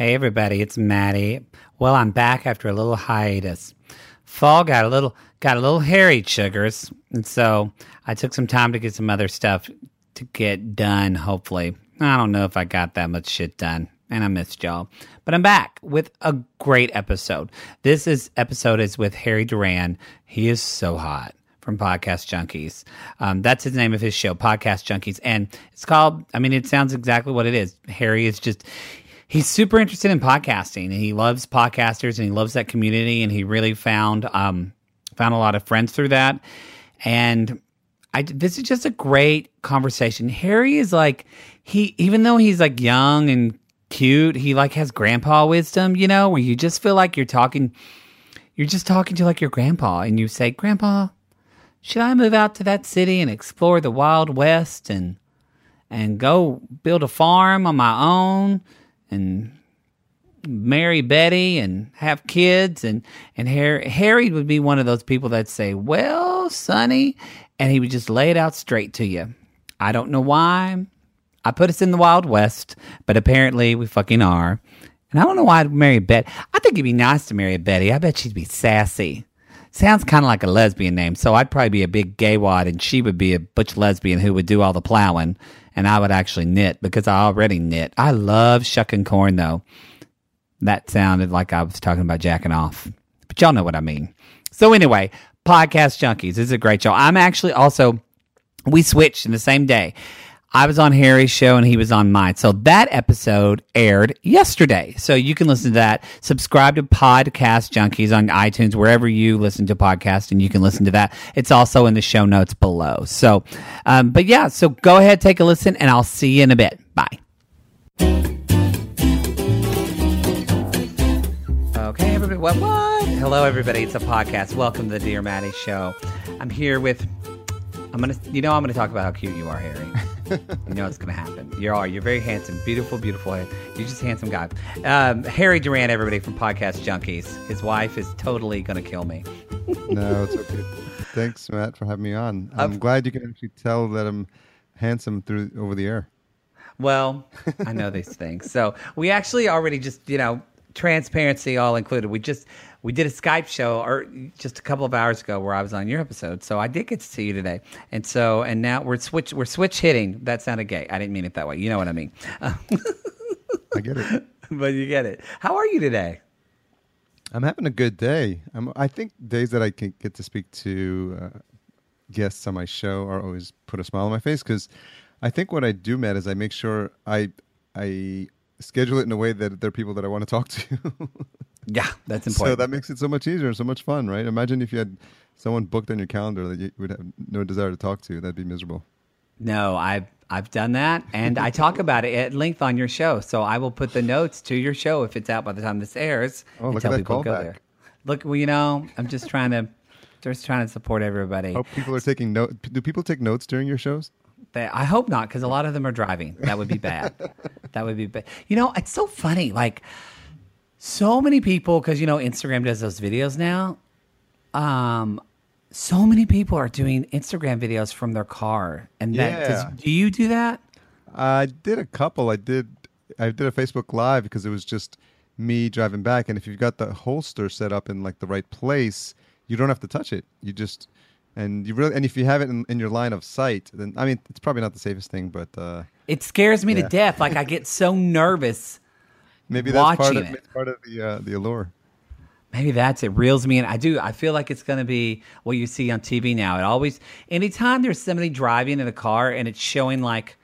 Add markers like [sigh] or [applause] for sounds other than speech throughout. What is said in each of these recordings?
Hey everybody, it's Mattie. Well, I'm back after a little hiatus. Fall got a little got a little hairy sugars, and so I took some time to get some other stuff to get done. Hopefully, I don't know if I got that much shit done, and I missed y'all. But I'm back with a great episode. This is episode is with Harry Duran. He is so hot from Podcast Junkies. Um, that's his name of his show, Podcast Junkies, and it's called. I mean, it sounds exactly what it is. Harry is just he's super interested in podcasting and he loves podcasters and he loves that community and he really found um, found a lot of friends through that. And I, this is just a great conversation. Harry is like he even though he's like young and cute he like has grandpa wisdom you know where you just feel like you're talking you're just talking to like your grandpa and you say grandpa should i move out to that city and explore the wild west and and go build a farm on my own and marry Betty and have kids and and Harry, Harry would be one of those people that say, "Well, Sonny," and he would just lay it out straight to you. I don't know why. I put us in the Wild West, but apparently we fucking are. And I don't know why I'd marry Betty. I think it'd be nice to marry Betty. I bet she'd be sassy. Sounds kind of like a lesbian name, so I'd probably be a big gay wad, and she would be a butch lesbian who would do all the plowing, and I would actually knit because I already knit. I love shucking corn, though. That sounded like I was talking about jacking off, but y'all know what I mean. So anyway, podcast junkies this is a great show. I'm actually also we switched in the same day. I was on Harry's show and he was on mine. So that episode aired yesterday. So you can listen to that. Subscribe to Podcast Junkies on iTunes, wherever you listen to podcasts, and you can listen to that. It's also in the show notes below. So, um, but yeah, so go ahead, take a listen, and I'll see you in a bit. Bye. Okay, everybody. What? What? Hello, everybody. It's a podcast. Welcome to the Dear Mattie Show. I'm here with. I'm gonna. You know, I'm gonna talk about how cute you are, Harry. You know it's going to happen. You are. You're very handsome, beautiful, beautiful. You're just a handsome guy. Um, Harry Duran, everybody from Podcast Junkies. His wife is totally going to kill me. no, it's okay. Thanks, Matt, for having me on. I'm glad you can actually tell that I'm handsome through over the air. Well, I know these things. So we actually already just, you know, transparency all included. We just we did a Skype show or just a couple of hours ago where I was on your episode. So I did get to see you today. And so and now we're switch we're switch hitting. That sounded gay. I didn't mean it that way. You know what I mean. [laughs] I get it. [laughs] But you get it. How are you today? I'm having a good day. I'm, I think days that I can get to speak to uh, guests on my show are always put a smile on my face because I think what I do, Matt, is I make sure I I schedule it in a way that they're people that I want to talk to. [laughs] yeah, that's important. So that makes it so much easier, so much fun, right? Imagine if you had someone booked on your calendar that you would have no desire to talk to. That'd be miserable. No, I've I've done that, and I talk [laughs] about it at length on your show. So I will put the notes to your show if it's out by the time this airs. Oh, look at that callback. Look, well, you know, I'm just trying to just trying to support everybody. Hope people are taking notes. Do people take notes during your shows? They, I hope not, because a lot of them are driving. That would be bad. [laughs] that would be bad. You know, it's so funny. Like, so many people, because you know, Instagram does those videos now. Um, so many people are doing Instagram videos from their car, and that yeah. does, do you do that? I did a couple. I did. I did a Facebook Live because it was just me driving back, and if you've got the holster set up in like the right place, you don't have to touch it. You just and you really and if you have it in, in, your line of sight then i mean it's probably not the safest thing but uh, it scares me yeah. to death like i get so nervous maybe that's part of, it. part of the uh, the allure maybe that's it reels me in i do i feel like it's going to be what you see on tv now it always anytime there's somebody driving in a car and it's showing like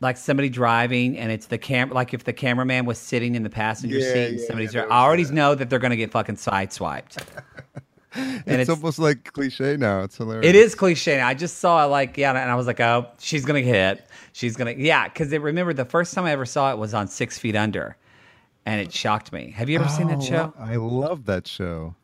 like somebody driving and it's the camera like if the cameraman was sitting in the passenger yeah, seat and yeah, somebody's yeah, i already know that they're going to get fucking sideswiped [laughs] it's, it's, almost like cliche now. It's hilarious. It is cliche. I just saw it like yeah, and I was like, oh, she's gonna hit. She's gonna yeah, because remember the first time I ever saw it was on Six Feet Under, and it shocked me. Have you ever oh, seen that oh, show? I love that show.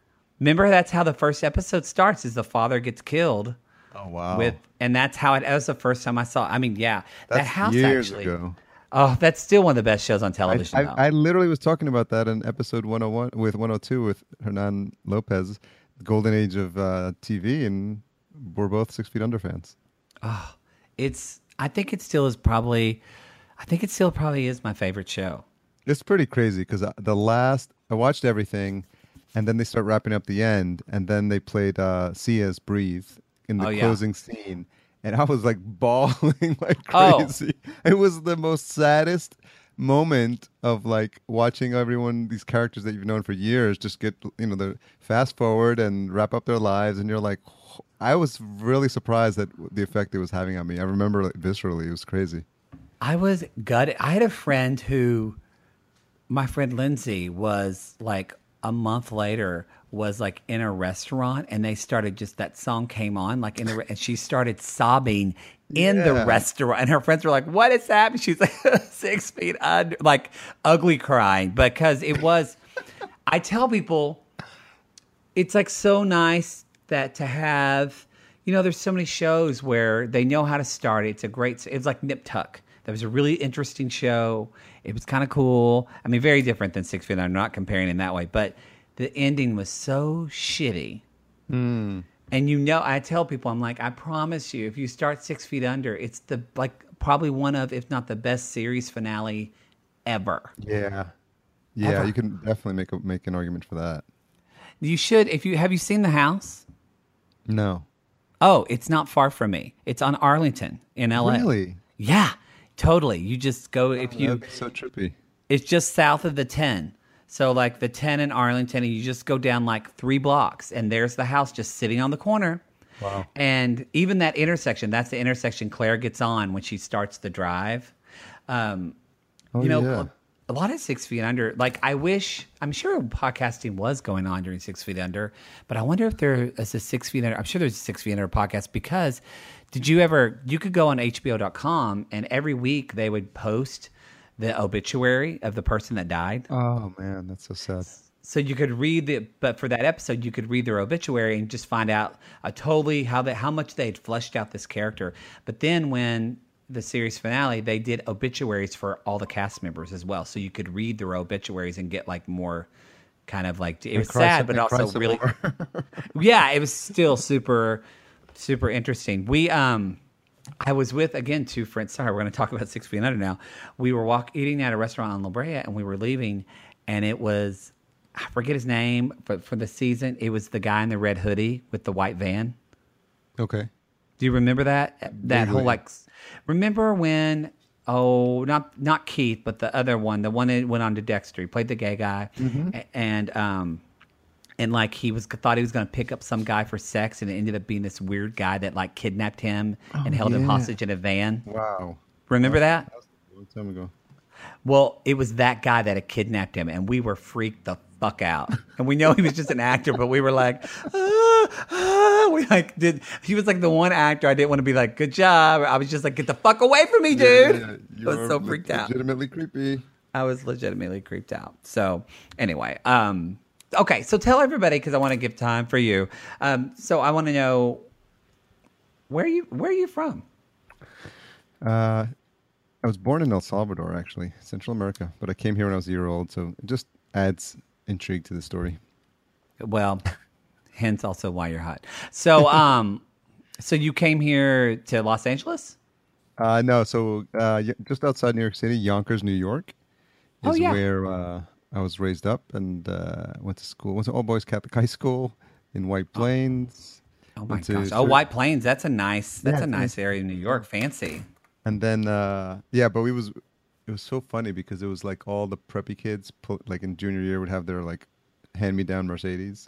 Remember that's how the first episode starts. Is the father gets killed. Oh wow! With and that's how it. That was the first time I saw. It. I mean, yeah, that's that house years actually. Ago. Oh, that's still one of the best shows on television. I, I, I, literally was talking about that in episode 101 with 102 with Hernan Lopez golden age of uh, TV, and we're both Six Feet Under fans. Oh, it's. I think it still is probably. I think it still probably is my favorite show. It's pretty crazy because the last I watched everything, and then they start wrapping up the end, and then they played uh, Sia's "Breathe" in the Oh, yeah. closing scene, and I was like [laughs] bawling [laughs] like Oh. crazy. It was the most saddest moment of like watching everyone these characters that you've known for years just get you know the fast forward and wrap up their lives and you're like I was really surprised at the effect it was having on me. I remember like, viscerally it was crazy. I was gutted. I had a friend who, my friend Lindsay, was like a month later was like in a restaurant and they started just that song came on like in the and she started sobbing in the restaurant and her friends were like what is happening? She's like [laughs] six feet under like ugly crying because it was i tell people it's like so nice that to have you know there's so many shows where they know how to start. It. it's a great it's like nip tuck that was a really interesting show it was kind of cool i mean very different than six feet under i'm not comparing in that way but the ending was so shitty hmm. and you know i tell people i'm like i promise you if you start six feet under it's the like probably one of if not the best series finale ever Yeah. Yeah, Ever. you can definitely make a, make an argument for that. you should if you have you seen the house No. Oh, it's not far from me. It's on Arlington in LA. Really? Yeah, totally. You just go if you so trippy. it's just south of the 10. So like the 10 in Arlington and you just go down like 3 blocks and there's the house just sitting on the corner. Wow. And even that intersection, that's the intersection Claire gets on when she starts the drive. Um, Oh, you know, yeah. A, lot of Six Feet Under. Like, I wish, I'm sure podcasting was going on during Six Feet Under, but I wonder if there is a Six Feet Under. I'm sure there's a Six Feet Under podcast because did you ever, you could go on HBO.com and every week they would post the obituary of the person that died. Oh man, that's so sad. So you could read the, but for that episode, you could read their obituary and just find out a totally how they, how much they had fleshed out this character. But then when the series finale, they did obituaries for all the cast members as well, so you could read their obituaries and get like more kind of like it was sad, but also really, [laughs] yeah, it was still super, super interesting. We um. I was with again two friends. Sorry, we're going to talk about Six Feet Under now. We were walk eating at a restaurant on La Brea, and we were leaving, and it was I forget his name, but for the season, it was the guy in the red hoodie with the white van. Okay. Do you remember that? That whole like, remember when? Oh, not not Keith, but the other one, the one that went on to Dexter. He played the gay guy, A- and um, and like he was thought he was going to pick up some guy for sex, and it ended up being this weird guy that like kidnapped him and held him hostage in a van. Wow. Remember that? That was a long time ago. Well, it was that guy that had kidnapped him, and we were freaked the fuck out. And we know he was just an actor, but we were like, ah, ah. we like did. He was like the one actor I didn't want to be like, good job. I was just like, get the fuck away from me, dude. Yeah, I was so freaked out. Legitimately creepy. I was legitimately creeped out. So anyway, um, okay. So tell everybody because I want to give time for you. Um, so I want to know where you where are you from? Uh, I was born in El Salvador, actually, Central America, but I came here when I was a year old, so it just adds intrigue to the story. Well, [laughs] hence also why you're hot. So [laughs] um, so you came here to Los Angeles? Uh, no, so uh, just outside New York City, Yonkers, New York, is Oh, yeah. where uh, I was raised up and uh, went to school. Went to all boys Catholic high school in White Plains. Oh my Went to gosh! Oh, White Plains. That's a nice. That's Yeah, a nice area in New York. Fancy. And then, uh, yeah, but we was it was so funny because it was like all the preppy kids, like in junior year, would have their like hand me down Mercedes.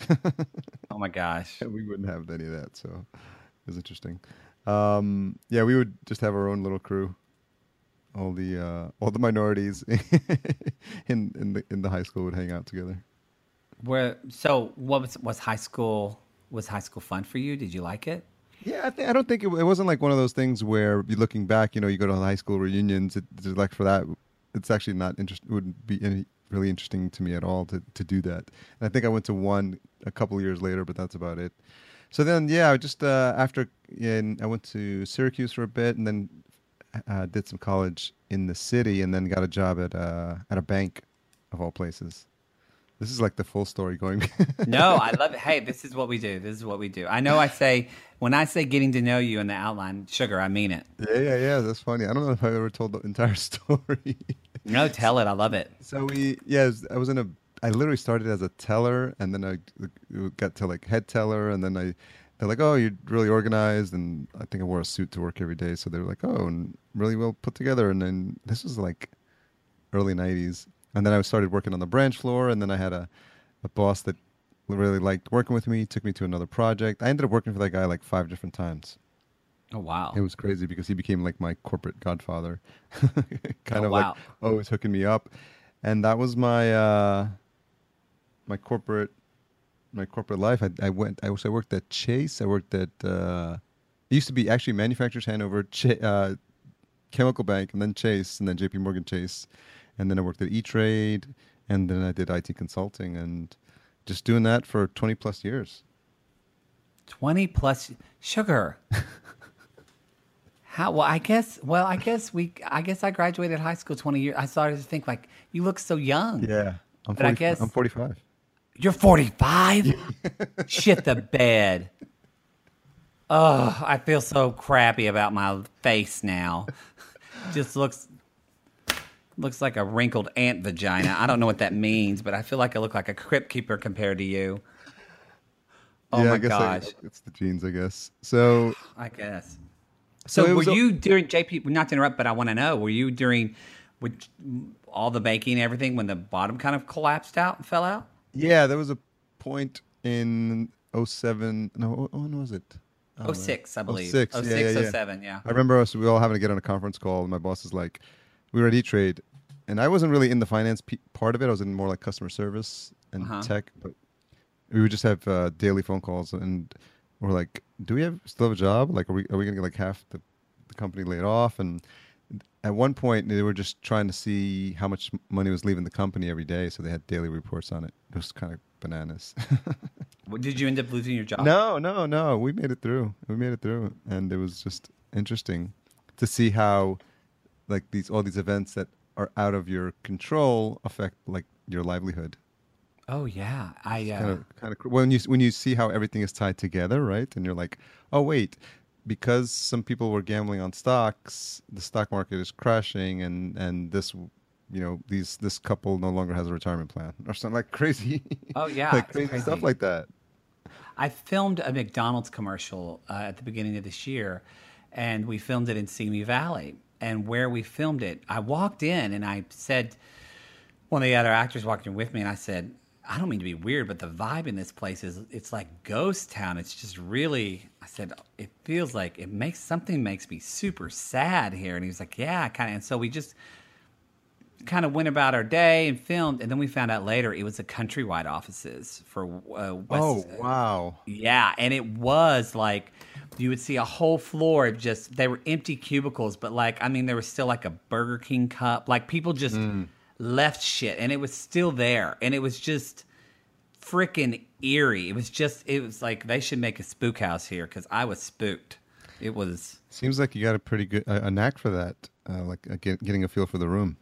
Oh my gosh. [laughs] we wouldn't have any of that, so it was interesting. Um, yeah, we would just have our own little crew. All the uh, all the minorities [laughs] in in the in the high school would hang out together. Where? So what was was high school? Was high school fun for you? Did you like it? Yeah, I, think, I don't think it, it wasn't like one of those things where looking back, you know, you go to high school reunions. It, it's like for that, it's actually not interesting. Wouldn't be any, really interesting to me at all to to do that. And I think I went to one a couple years later, but that's about it. So then, yeah, I just uh, after in, I went to Syracuse for a bit, and then uh, did some college in the city, and then got a job at uh, at a bank, of all places. This is like the full story going. [laughs] no, I love it. Hey, this is what we do. This is what we do. I know I say when I say getting to know you in the outline, sugar, I mean it. yeah, yeah, yeah. That's funny. I don't know if I've ever told the entire [laughs] story. No, tell it. I love it. so we, yeah, I was- I was in a. I literally started as a teller, and then I got to like head teller, and then I. They're like, oh, you're really organized, and I think I wore a suit to work every day. So they were like, oh, and really well put together. And then this was like early '90s, and then I started working on the branch floor, and then I had a, a boss that really liked working with me. Took me to another project. I ended up working for that guy like five different times. Oh wow. It was crazy because he became like my corporate godfather, [laughs] kind Oh, of wow. like always hooking me up, and that was my uh, my corporate my corporate life. I, I went. I was. I worked at Chase. I worked at. Uh, it used to be actually Manufacturers Hanover, Ch- uh, Chemical Bank, and then Chase, and then J.P. Morgan Chase, and then I worked at E Trade, and then I did IT consulting, and just doing that for twenty plus years. Twenty plus sugar. [laughs] How well? I guess. Well, I guess we. I guess I graduated high school twenty years. I started to think like you look so young. Yeah, I'm. But I guess- I'm forty-five. You're 45? [laughs] Shit the bed. Oh, I feel so crappy about my face now. [laughs] Just looks looks like a wrinkled ant vagina. I don't know what that means, but I feel like I look like a crypt keeper compared to you. Oh yeah, my guess I- gosh. it's the genes, I guess. So [sighs] I guess. So So, were a- you during JP? Not to interrupt, but I want to know: Were you during with all the baking and everything when the bottom kind of collapsed out and fell out? yeah, there was a point in 07. No, when was it? Oh, oh six, I believe. 06, Oh yeah, six, yeah, oh yeah. seven, yeah. I remember us. We all having to get on a conference call, and my boss is like, "We were at E Trade," and I wasn't really in the finance pe- part of it. I was in more like customer service and Uh-huh. tech, but we would just have uh, daily phone calls, and we're like, "Do we have still have a job? Like, are we are we gonna get like half the the company laid off?" And at one point, they were just trying to see how much money was leaving the company every day, so they had daily reports on it. It was kind of bananas. [laughs] What- Did you end up losing your job? No, no, no. We made it through. We made it through, and it was just interesting to see how, like these all these events that are out of your control affect like your livelihood. Oh yeah, I uh, Kind of, kind of when you when you see how everything is tied together, right? And you're like, oh wait, because some people were gambling on stocks, the stock market is crashing, and and this. You know, these this couple no longer has a retirement plan, or something like crazy. Oh, [laughs] yeah, like crazy, crazy. stuff like that. I filmed a McDonald's commercial uh, at the beginning of this year, and we filmed it in Simi Valley. And where we filmed it, I walked in and I said, one of the other actors walked in with me, and I said, I don't mean to be weird, but the vibe in this place is it's like ghost town. It's just really I said, it feels like it makes something makes me super sad here. And he was like, Yeah, kind of and so we just kind of went about our day and filmed, and then we found out later it was the countrywide offices for uh, West. Oh wow! Yeah, and it was like you would see a whole floor of just they were empty cubicles, but like I mean there was still like a Burger King cup. Like people just left shit and it was still there and it was just freaking eerie. It was just it was like they should make a spook house here cuz I was spooked. It was Seems like you got a pretty good a, a knack for that, uh, like uh, get, getting a feel for the room.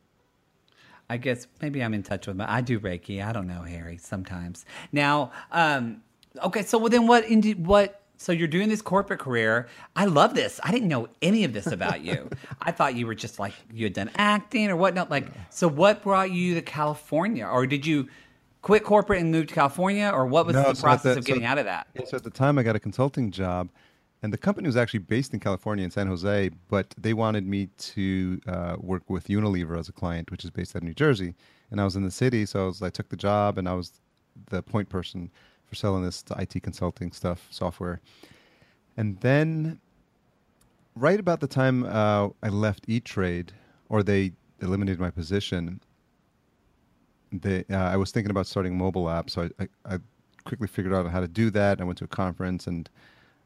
I guess maybe I'm in touch with my. I do Reiki. I don't know, Harry. Sometimes now. Um, okay, so well, then what? Indi- what? So you're doing this corporate career. I love this. I didn't know any of this about you. [laughs] I thought you were just like you had done acting or whatnot. Like, so what brought you to California, or did you quit corporate and move to California, or what was No, the so process the- of getting so- out of that? So at the time, I got a consulting job, and the company was actually based in California in San Jose, but they wanted me to uh, work with Unilever as a client, which is based out of New Jersey. And I was in the city, so I, was, I took the job, and I was the point person for selling this to IT consulting stuff, software. And then, right about the time uh, I left E Trade, or they eliminated my position, they, uh, I was thinking about starting a mobile app. so I, I, I quickly figured out how to do that. I went to a conference, and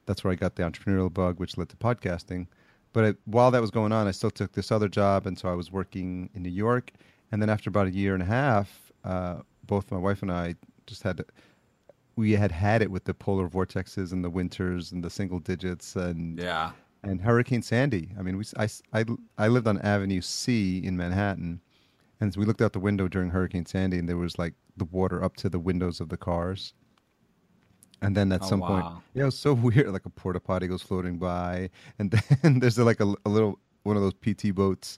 that's where I got the entrepreneurial bug, which led to podcasting. But I, while that was going on, I still took this other job, and so I was working in New York. And then after about a year and a half, uh, both my wife and I just had we had had it with the polar vortexes and the winters and the single digits and Yeah. and Hurricane Sandy. I mean, we I, I, I lived on Avenue C in Manhattan, And we looked out the window during Hurricane Sandy, and there was like the water up to the windows of the cars. And then at Oh, some point, yeah, it was so [laughs] weird. Like a porta potty goes floating by, and then [laughs] there's like a, a little one of those PT boats,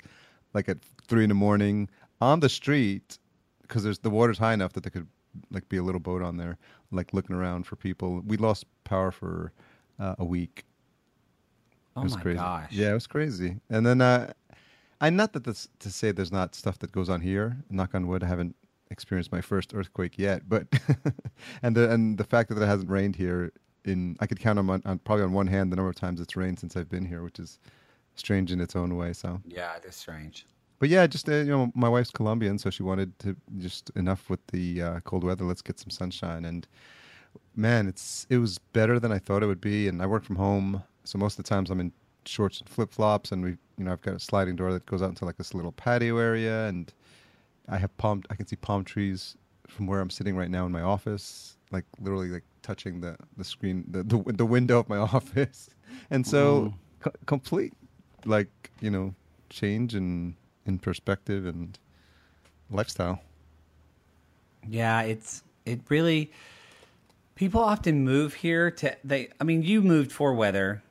like at three in the morning on the street, because there's the water's high enough that they could like be a little boat on there, like looking around for people. We lost power for uh, a week. Oh it was my crazy. gosh. Yeah, it was crazy. And then, uh, I not that this to say there's not stuff that goes on here. Knock on wood, I haven't experienced my first earthquake yet. But [laughs] and the and the fact that it hasn't rained here in I could count on, on probably on one hand the number of times it's rained since I've been here, which is strange in its own way. So, Yeah, it is strange. But yeah, just uh, you know, my wife's Colombian, so she wanted to just enough with the uh, cold weather. Let's get some sunshine and man, it's it was better than I thought it would be. And I work from home, so most of the times I'm in shorts and flip flops, and we, you know, I've got a sliding door that goes out into like this little patio area, and I have palm. I can see palm trees from where I'm sitting right now in my office, like literally like touching the the screen, the the, the window of my [laughs] office, and so co- complete, like you know, change in in perspective and lifestyle. Yeah, it's it really. People often move here to they. I mean, you moved for weather.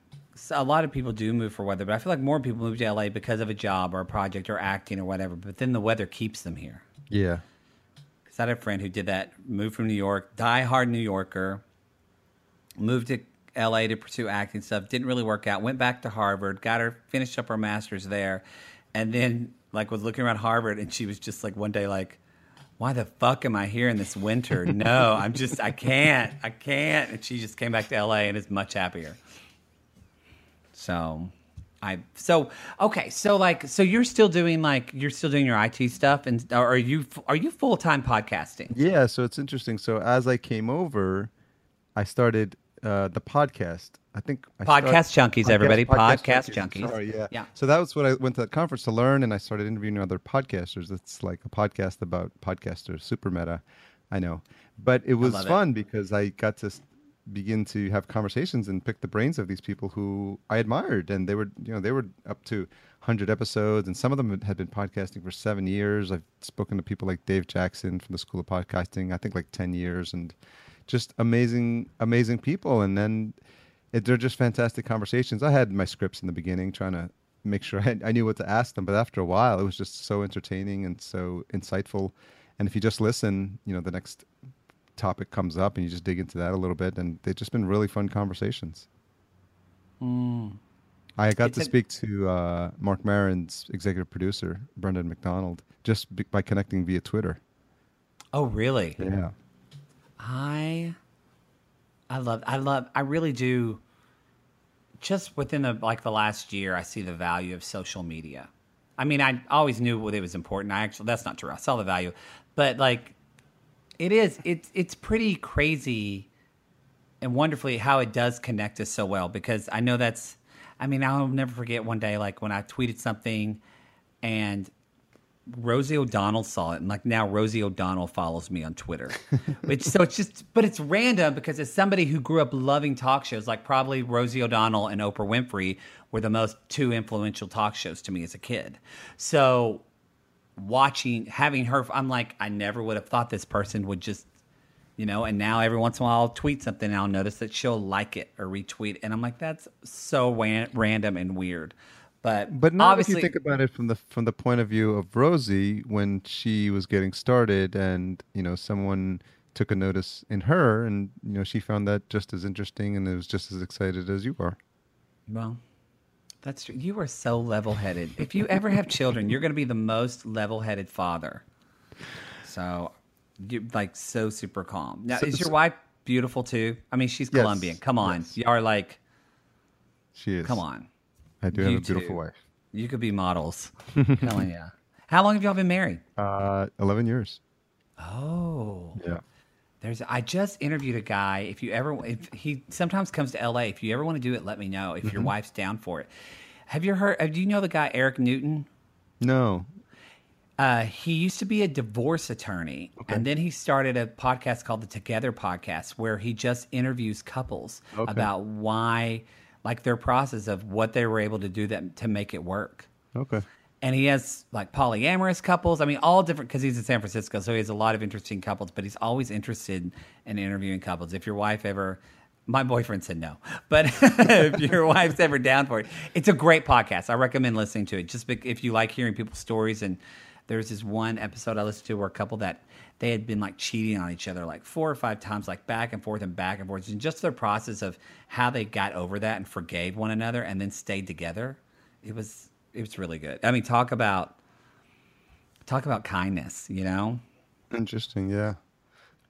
A lot of people do move for weather, but I feel like more people move to LA because of a job or a project or acting or whatever. But then the weather keeps them here. Yeah. Because I had a friend who did that. Moved from New York, die-hard New Yorker. Moved to LA to pursue acting stuff. Didn't really work out. Went back to Harvard. Got her finished up her master's there, and then like was looking around Harvard, and she was just like one day like, "Why the fuck am I here in this winter? No, I'm just I can't, I can't." And she just came back to LA and is much happier. So. I so okay so like so you're still doing like you're still doing your IT stuff and are you are you full time podcasting? Yeah, so it's interesting. So as I came over, I started uh, the podcast. I think I Podcast junkies, everybody. Podcast junkies. Sorry, yeah. Yeah. So that was what I went to that conference to learn, and I started interviewing other podcasters. It's like a podcast about podcasters, super meta. I know, but it was love it. fun because I got to begin to have conversations and pick the brains of these people who I admired, and they were, you know, they were up to hundred episodes, and some of them had been podcasting for seven years. I've spoken to people like Dave Jackson from the School of Podcasting, I think like ten years, and just amazing, amazing people. And then it, they're just fantastic conversations. I had my scripts in the beginning, trying to make sure [laughs] I, I knew what to ask them, but after a while, it was just so entertaining and so insightful. And if you just listen, you know, the next topic comes up and you just dig into that a little bit, and they've just been really fun conversations. I got It's to speak to uh, Marc Maron's executive producer, Brendan McDonald, just be- by connecting via Twitter. Oh, really? Yeah. I I love I love I really do just within the like the last year I see the value of social media. I mean, I always knew it was important. I actually that's not true. I saw the value. But like it is it's it's pretty crazy and wonderfully how it does connect us so well because I know that's I mean, I'll never forget one day like when I tweeted something and Rosie O'Donnell saw it, and like now Rosie O'Donnell follows me on Twitter. [laughs] Which so it's just, but it's random because as somebody who grew up loving talk shows, like probably Rosie O'Donnell and Oprah Winfrey were the most two influential talk shows to me as a kid. So watching, having her, I'm like, I never would have thought this person would just, you know. And now every once in a while I'll tweet something, and I'll notice that she'll like it or retweet, and I'm like, that's so random and weird. But But not obviously, if you think about it from the from the point of view of Rosie when she was getting started, and you know someone took a notice in her, and you know she found that just as interesting, and it was just as excited as you are. Well, that's true. You are so level headed. If you ever have children, you're going to be the most level headed father. So, you're like so super calm. Now, So- is your so- wife beautiful too? I mean, she's Yes, Colombian. Come on. yes. You are like, She is. come on. I do You have a beautiful too. wife. You could be models. Telling you. How long have y'all been married? Uh, eleven years. Oh. Yeah. There's I just interviewed a guy. If you ever if he sometimes comes to LA, if you ever want to do it, let me know. If your Mm-hmm. wife's down for it. Have you heard uh, do you know the guy Eric Newton? No. Uh, he used to be a divorce attorney, and then he started a podcast called the Together Podcast, where he just interviews couples Okay. about why, like their process of what they were able to do that to make it work. Okay. and he has like polyamorous couples. I mean, all different because he's in San Francisco, so he has a lot of interesting couples. But he's always interested in interviewing couples. If your wife ever, my boyfriend said no, but [laughs] if your wife's ever down for it, it's a great podcast. I recommend listening to it. Just if you like hearing people's stories, and there's this one episode I listened to where a couple that they had been like cheating on each other like four or five times, like back and forth and back and forth, and just their process of how they got over that and forgave one another and then stayed together. It was it was really good. I mean, talk about talk about kindness, you know. Interesting, yeah.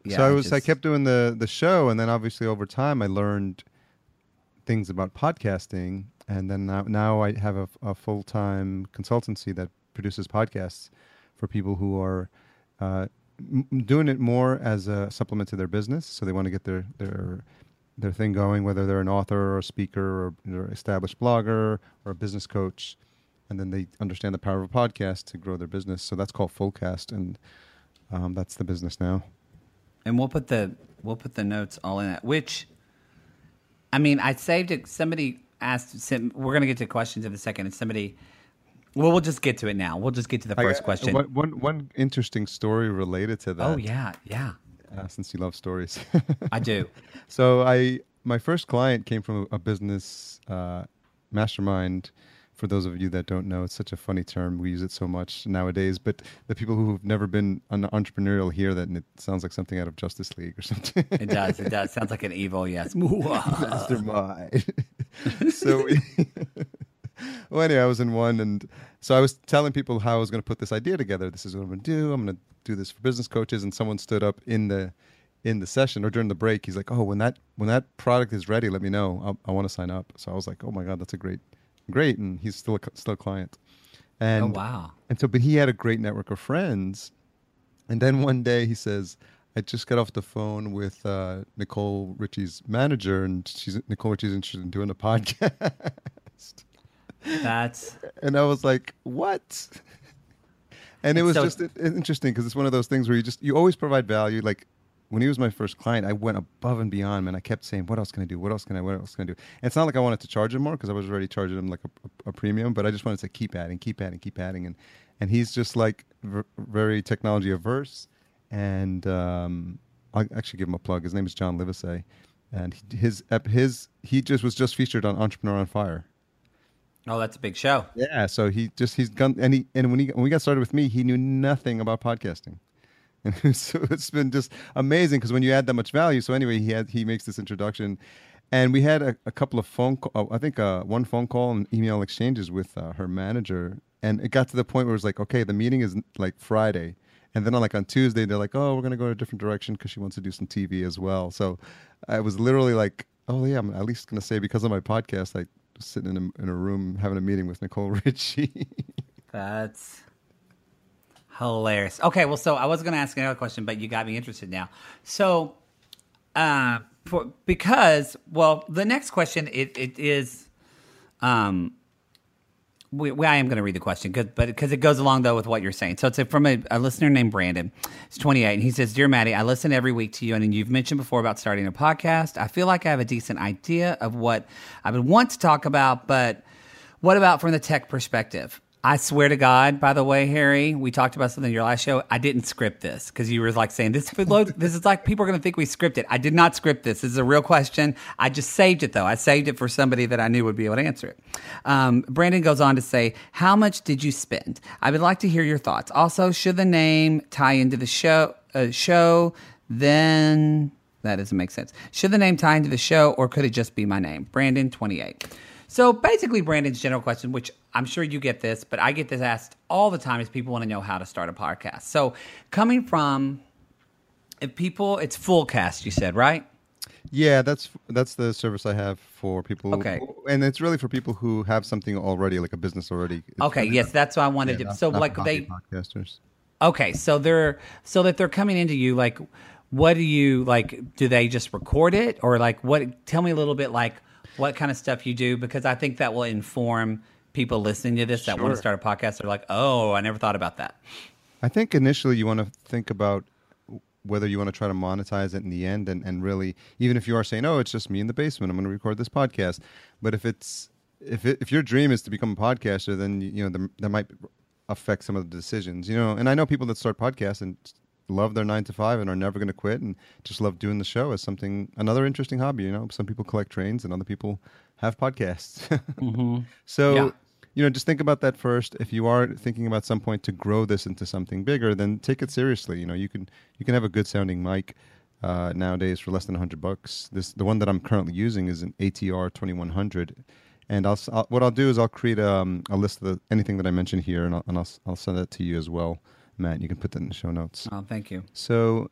yeah so I was just, I kept doing the the show, and then obviously over time I learned things about podcasting, and then now now I have a, a full time consultancy that produces podcasts for people who are. Uh, doing it more as a supplement to their business, so they want to get their their their thing going, whether they're an author or a speaker or established blogger or a business coach and then they understand the power of a podcast to grow their business. So that's called Fullcast, and um, that's the business now. And we'll put the we'll put the notes all in that. Which, I mean, I saved it. Somebody asked. We're going to get to questions in a second, and somebody. Well, we'll just get to it now. We'll just get to the first I, question. One, one, one interesting story related to that. Oh yeah, yeah. Uh, since you love stories, I do. [laughs] So I, my first client came from a, business uh, mastermind for those of you that don't know, it's such a funny term. We use it so much nowadays. But the people who've never been an entrepreneurial hear that, and it sounds like something out of Justice League or something. it does. It does. Sounds like an evil. Yes. [laughs] Mastermind. [laughs] so, we, well, anyway, I was in one, and so I was telling people how I was going to put this idea together. This is what I'm going to do. I'm going to do this for business coaches. And someone stood up in the in the session or during the break. He's like, "Oh, when that when that product is ready, let me know. I'll, I want to sign up." So I was like, "Oh my god, that's a great." great, and he's still a, still a client. And, oh wow! And so, but he had a great network of friends. And then one day he says, "I just got off the phone with uh, Nicole Richie's manager, and she's Nicole Richie's interested in doing a [laughs] podcast." That's and I was like, "What?" And it was so, just interesting because it's one of those things where you just you always provide value. Like when he was my first client, I went above and beyond, man. I kept saying, "What else can I do? What else can I? What else can I do?" And it's not like I wanted to charge him more because I was already charging him like a, a, a, premium, but I just wanted to keep adding, keep adding, keep adding, and and he's just like v- very technology averse. And um, I'll actually give him a plug. His name is John Livesay, and his his he just was just featured on Entrepreneur on Fire. Oh, that's a big show. Yeah, so he just he's gone and he and when he when we got started with me, he knew nothing about podcasting. [laughs] And so it's been just amazing because when you add that much value. So anyway, he had he makes this introduction, and we had a, a couple of phone, call, oh, I think uh, one phone call and email exchanges with uh, her manager, and it got to the point where it was like, okay, the meeting is like Friday, and then on like on Tuesday they're like, oh, we're gonna go a different direction because she wants to do some TV as well. So I was literally like, oh yeah, I'm at least gonna say because of my podcast, like sitting in a, in a room having a meeting with Nicole [laughs] Richie. That's Hilarious. Okay, well, so I was going to ask another question, but you got me interested now. So, uh, for, because well, the next question it, it is, um, we, we, I am going to read the question, but because it goes along though with what you're saying. So it's a, from a, a, listener named Brandon. He's 28, and he says, "Dear Mattie, I listen every week to you, and you've mentioned before about starting a podcast. I feel like I have a decent idea of what I would want to talk about, but." What about from the tech perspective? I swear to God, by the way, Harry, we talked about something in your last show. I didn't script this because you were like saying this. [laughs] This is like people are going to think we scripted. I did not script this. This is a real question. I just saved it though. I saved it for somebody that I knew would be able to answer it. Um, Brandon goes on to say, "How much did you spend? I would like to hear your thoughts. Also, should the name tie into the show? Uh, show then." That doesn't make sense. Should the name tie into the show, or could it just be my name? Brandon, 28. So basically, Brandon's general question, which I'm sure you get this, but I get this asked all the time, is people want to know how to start a podcast. So coming from, if people, it's Fullcast, you said, right? Yeah, that's that's the service I have for people. Okay, and it's really for people who have something already, like a business already. It's okay, yes, that's what I wanted yeah, to. Not, so, not like they podcasters. Okay, so they're so that they're coming into you like, what do you like? Do they just record it, or like what? Tell me a little bit like what kind of stuff you do because I think that will inform people listening to this that want to start a podcast. They're like, oh, I never thought about that. I think initially you want to think about whether you want to try to monetize it in the end and, and really even if you are saying oh it's just me in the basement i'm going to record this podcast but if it's if it, if your dream is to become a podcaster then you know there might affect some of the decisions. You know, and I know people that start podcasts and love their nine to five and are never going to quit and just love doing the show as something another interesting hobby. You know, some people collect trains and other people have podcasts. [laughs] Mm-hmm. So. Yeah. You know, just think about that first. If you are thinking about some point to grow this into something bigger, then take it seriously. You know, you can you can have a good sounding mic uh, nowadays for less than hundred bucks. This the one that I'm currently using is an ATR 2100, and I'll, I'll what I'll do is I'll create um, a list of the, anything that I mentioned here, and I'll, and I'll I'll send that to you as well, Matt. You can put that in the show notes. Oh, thank you. So,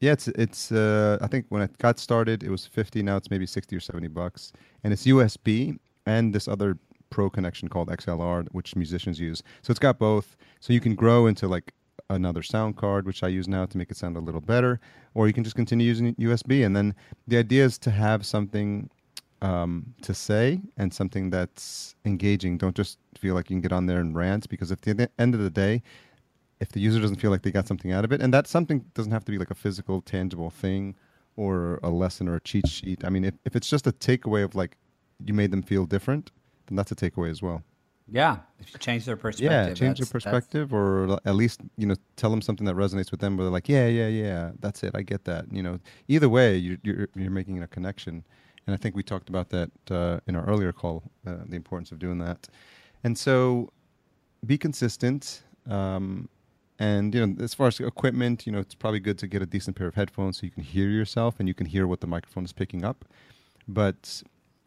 yeah, it's it's. Uh, I think when it got started, it was fifty. Now it's maybe sixty or seventy bucks, and it's USB and this other pro connection called XLR, which musicians use. So it's got both. So you can grow into like another sound card, which I use now to make it sound a little better, or you can just continue using USB. And then the idea is to have something um, to say and something that's engaging. Don't just feel like you can get on there and rant because at the end of the day, if the user doesn't feel like they got something out of it, and that something doesn't have to be like a physical, tangible thing or a lesson or a cheat sheet. I mean, if, if it's just a takeaway of like you made them feel different, then that's a takeaway as well. Yeah, if you change their perspective. Yeah, change their that's- that's- perspective, or at least you know tell them something that resonates with them. Where they're like, yeah, yeah, yeah, that's it. I get that. You know, either way, you're you're, you're making a connection, and I think we talked about that uh, in our earlier call, uh, the importance of doing that. And so, be consistent. Um, and you know, as far as equipment, you know, it's probably good to get a decent pair of headphones so you can hear yourself and you can hear what the microphone is picking up. But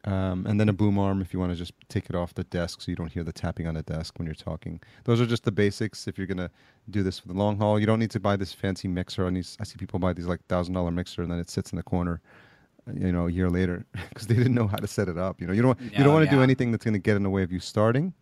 um, and then a boom arm if you want to just take it off the desk so you don't hear the tapping on the desk when you're talking. Those are just the basics. If you're gonna do this for the long haul, you don't need to buy this fancy mixer. These, I see people buy these like thousand dollar mixer and then it sits in the corner, you know, a year later [laughs] because they didn't know how to set it up. You know, you don't you Oh, don't want to do anything that's gonna get in the way of you starting.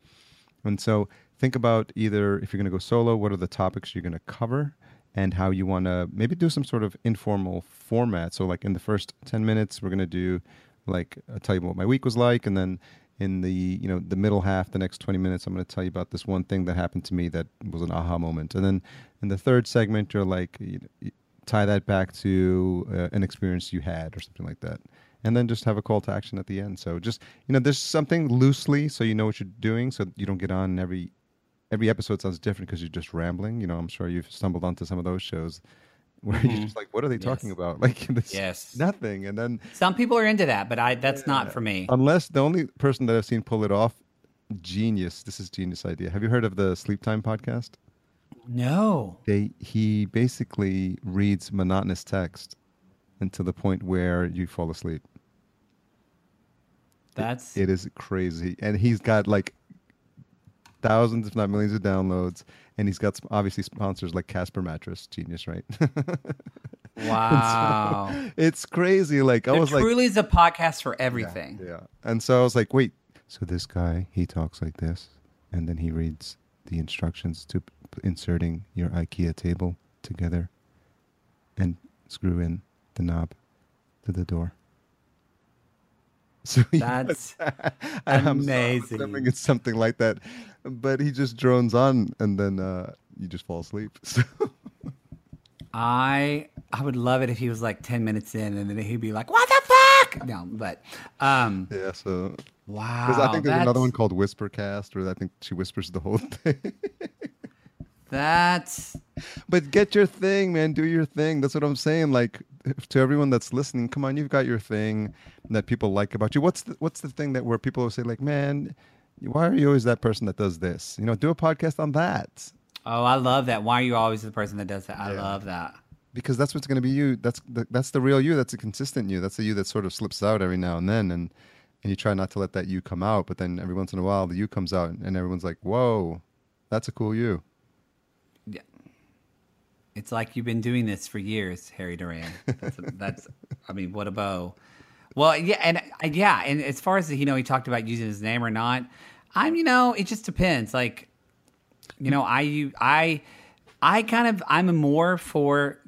And so think about either if you're going to go solo, what are the topics you're going to cover? And how you want to maybe do some sort of informal format. So like in the first 10 minutes, we're going to do like I'll tell you what my week was like. And then in the you know the middle half the next 20 minutes i'm going to tell you about this one thing that happened to me that was an aha moment. And then in the third segment you're like you you tie that back to uh, an experience you had or something like that. And then just have a call to action at the end. So just you know there's something loosely so you know what you're doing so you don't get on every every episode sounds different because you're just rambling you know i'm sure you've stumbled onto some of those shows [laughs] where you're mm-hmm. just like what are they talking about? [laughs] Like this Yes. nothing and then Some people are into that, but I that's not for me. unless the only person that i've seen pull it off genius this is genius idea. Have you heard of the sleep time podcast? No. they he basically reads monotonous text until the point where you fall asleep. That's It is crazy, and he's got like thousands, if not millions, of downloads, and he's got some, obviously sponsors like Casper Mattress, genius, right? [laughs] wow. it's crazy. Like I There was like, truly is a podcast for everything. yeah, and so I was like, wait, so this guy he talks like this, and then he reads the instructions to p- inserting your IKEA table together, and screw in the knob to the door. [laughs] So That's I'm amazing. assuming it's something like that. But he just drones on and then uh, you just fall asleep. [laughs] So I I would love it if he was like ten minutes in and then he'd be like, "What the fuck?" No, but um, yeah, so wow. because I think there's another one called Whispercast where I think she whispers the whole [laughs] thing. That's but get your thing, man. Do your thing. That's what I'm saying. Like to everyone that's listening, come on, you've got your thing that people like about you. What's the, what's the thing that where people will say like, man, why are you always that person that does this? You know, do a podcast on that. oh, I love that. Why are you always the person that does that? I Yeah. love that. because that's what's going to be you. That's the, that's the real you. That's the consistent you. That's the you that sort of slips out every now and then, and and you try not to let that you come out. But then every once in a while, the you comes out, and everyone's like, "Whoa, that's a cool you." Yeah. It's like you've been doing this for years, Harry Duran. That's, that's I mean, what a bow. Well, yeah, and uh, yeah, and as far as you know, he talked about using his name or not. I'm, you know, it just depends. Like, you know, I, I, I kind of, I'm more for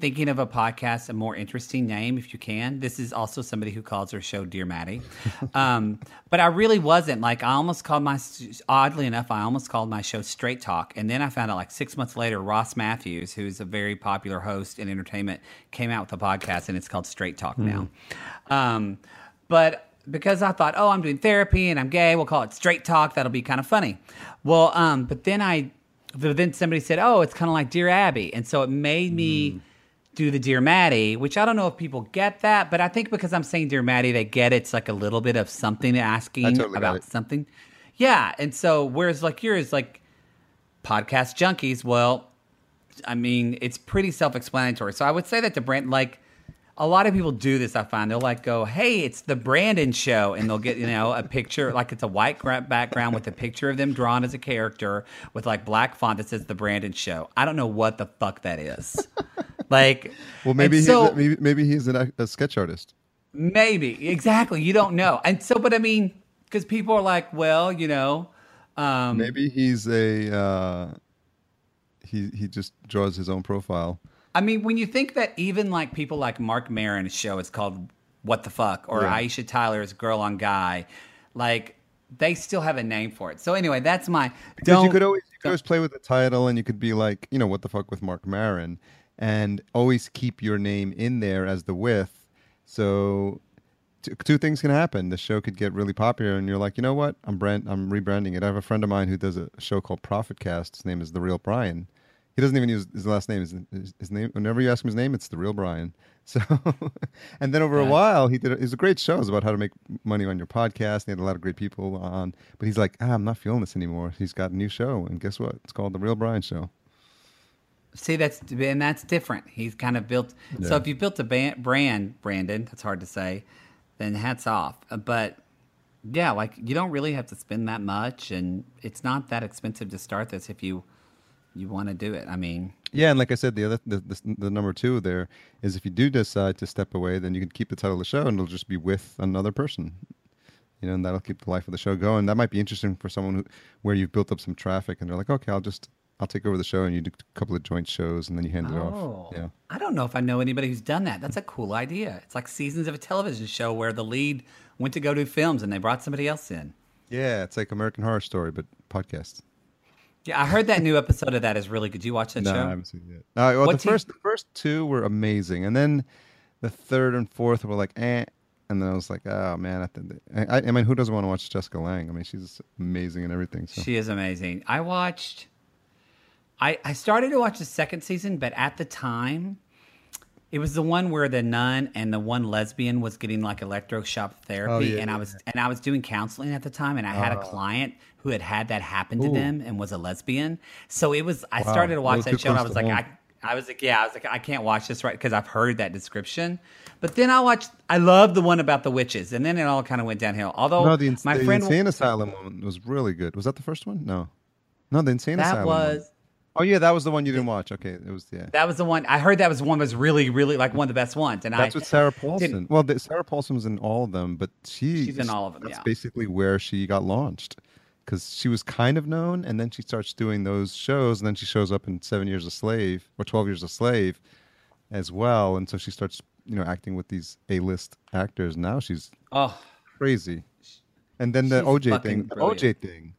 thinking of a podcast a more interesting name if you can. This is also somebody who calls her show Dear Mattie, [laughs] um, but I really wasn't. Like, I almost called my, oddly enough, I almost called my show Straight Talk, and then I found out like six months later, Ross Mathews, who's a very popular host in entertainment, came out with a podcast, and it's called Straight Talk now. Um, but because I thought, oh, I'm doing therapy and I'm gay, we'll call it straight talk. That'll be kind of funny. Well, um, but then I but then somebody said, "Oh, it's kind of like Dear Abby," and so it made me Mm. Do the Dear Mattie, which I don't know if people get that, but I think because I'm saying Dear Mattie, they get it's like a little bit of something asking totally about something. Yeah, and so whereas like yours, like podcast junkies, well, I mean, it's pretty self-explanatory. So I would say that to brand, like a lot of people do this. I find they'll like go, "Hey, it's the Brandon show," and they'll get you know a picture, like it's a white background with a picture of them drawn as a character with like black font that says the Brandon show. I don't know what the fuck that is. [laughs] like, Well, maybe he's so, a, maybe, maybe he's an, a sketch artist. Maybe exactly. You don't know, and so, but I mean, because people are like, well, you know, um, Maybe he's a uh, he he just draws his own profile. I mean, when you think that even like people like Marc Maron's show is called "What the Fuck" or Yeah. Aisha Tyler's "Girl on Guy," like they still have a name for it. So anyway, that's my Because don't. you could always you could always play with the title, and you could be like, you know, what the fuck with Mark Maron, and always keep your name in there as the with. So t- two things can happen. The show could get really popular, and you're like, you know what? I'm brand I'm rebranding it. I have a friend of mine who does a show called Profit Cast. His name is the Real Brian. He doesn't even use his last name. His, his, his name. Whenever you ask him his name, it's the Real Brian. [laughs] So, and then over a while, he did. A, it was a great show. It was about how to make money on your podcast. He had a lot of great people on. But he's like, ah, I'm not feeling this anymore. He's got a new show, and guess what? It's called the Real Brian Show. See, that's and that's different. He's kind of built. So if you built a brand, Brandon, that's hard to say. Then hats off. But yeah, like you don't really have to spend that much, and it's not that expensive to start this if you you want to do it. I mean, Yeah, and like I said, the other the, the, the number two there is if you do decide to step away, then you can keep the title of the show, and it'll just be with another person. You know, and that'll keep the life of the show going. That might be interesting for someone who, where you've built up some traffic, and they're like, okay, I'll just I'll take over the show, and you do a couple of joint shows, and then you hand it Oh. off. Yeah. I don't know if I know anybody who's done that. That's a cool idea. It's like seasons of a television show where the lead went to go do films and they brought somebody else in. Yeah, it's like American Horror Story, but podcast. Yeah, I heard that new episode of that is really good. Did you watch that show? No, show? I haven't seen it yet. Uh, well, What the first the first two were amazing, and then the third and fourth were like, eh. And then I was like, oh man, I, think I, I mean, who doesn't want to watch Jessica Lange? I mean, she's amazing and everything. So. She is amazing. I watched. I I started to watch the second season, but at the time, it was the one where the nun and the one lesbian was getting like electroshock therapy, Oh, yeah, and I was and I was doing counseling at the time, and I had a ah. client who had had that happen to Ooh. them and was a lesbian. So it was. I Wow, started to watch that show, and I was like, home. I I was like, yeah, I was like, I can't watch this right because I've heard that description. But then I watched. I loved the one about the witches, and then it all kind of went downhill. Although no, the, my the friend Insane Asylum one was really good. Was that the first one? No, no, the Insane that Asylum. one. Oh yeah, that was the one you didn't watch. Okay, it was yeah. That was the one I heard. That was one that was really, really like one of the best ones. And That's I with Sarah Paulson. Well, the, Sarah Paulson was in all of them, but she She's in all of them, That's yeah. basically where she got launched because she was kind of known, and then she starts doing those shows, and then she shows up in Seven Years a Slave or Twelve Years a Slave as well, and so she starts you know acting with these A-list actors. Now she's oh, crazy. And then the She's OJ thing, the. OJ thing.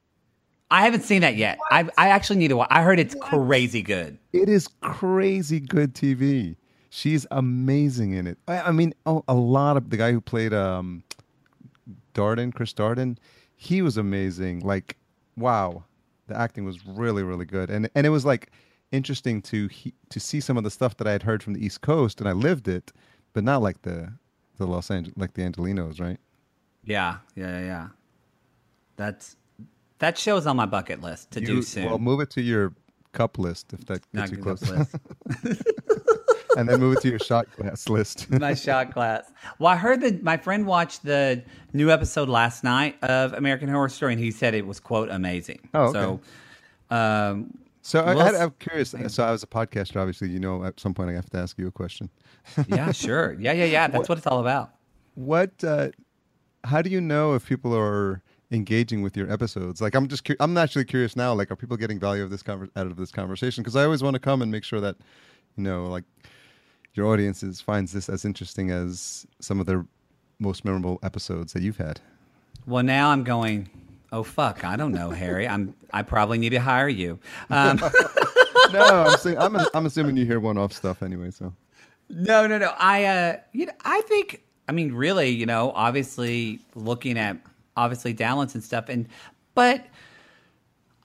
I haven't seen that yet. I I actually need to watch. I heard it's crazy good. It is crazy good TV. She's amazing in it. I, I mean, oh, a lot of the guy who played um, Darden, Chris Darden, he was amazing. Like, wow, the acting was really, really good, and and it was like interesting to he, to see some of the stuff that I had heard from the East Coast, and I lived it, but not like the the Los Angeles, like the Angelenos, right? Yeah, yeah, yeah. That's that show's on my bucket list to do You- soon. Well, move it to your cup list if that Not gets you close, list. [laughs] and then move it to your shot glass list. [laughs] my shot glass. Well, I heard that my friend watched the new episode last night of American Horror Story, and he said it was quote amazing. Oh, okay. So, um, So I, Well, I, I'm curious. So I was a podcaster. Obviously, you know, at some point I have to ask you a question. [laughs] yeah, sure, yeah, yeah, yeah. That's what it's all about. What? Uh, how do you know if people are engaging with your episodes? Like, I'm just. Cu- I'm actually curious now. Like, are people getting value of this conver- out of this conversation? Because I always want to come and make sure that, you know, like your audiences finds this as interesting as some of their most memorable episodes that you've had. Well, now I'm going. Oh fuck! I don't know, Harry. I'm. I probably need to hire you. Um, [laughs] no, I'm saying I'm. I'm assuming you hear one-off stuff anyway. So. No, no, no. I, uh, you know, I think. I mean, really, you know, obviously looking at obviously downloads and stuff, and but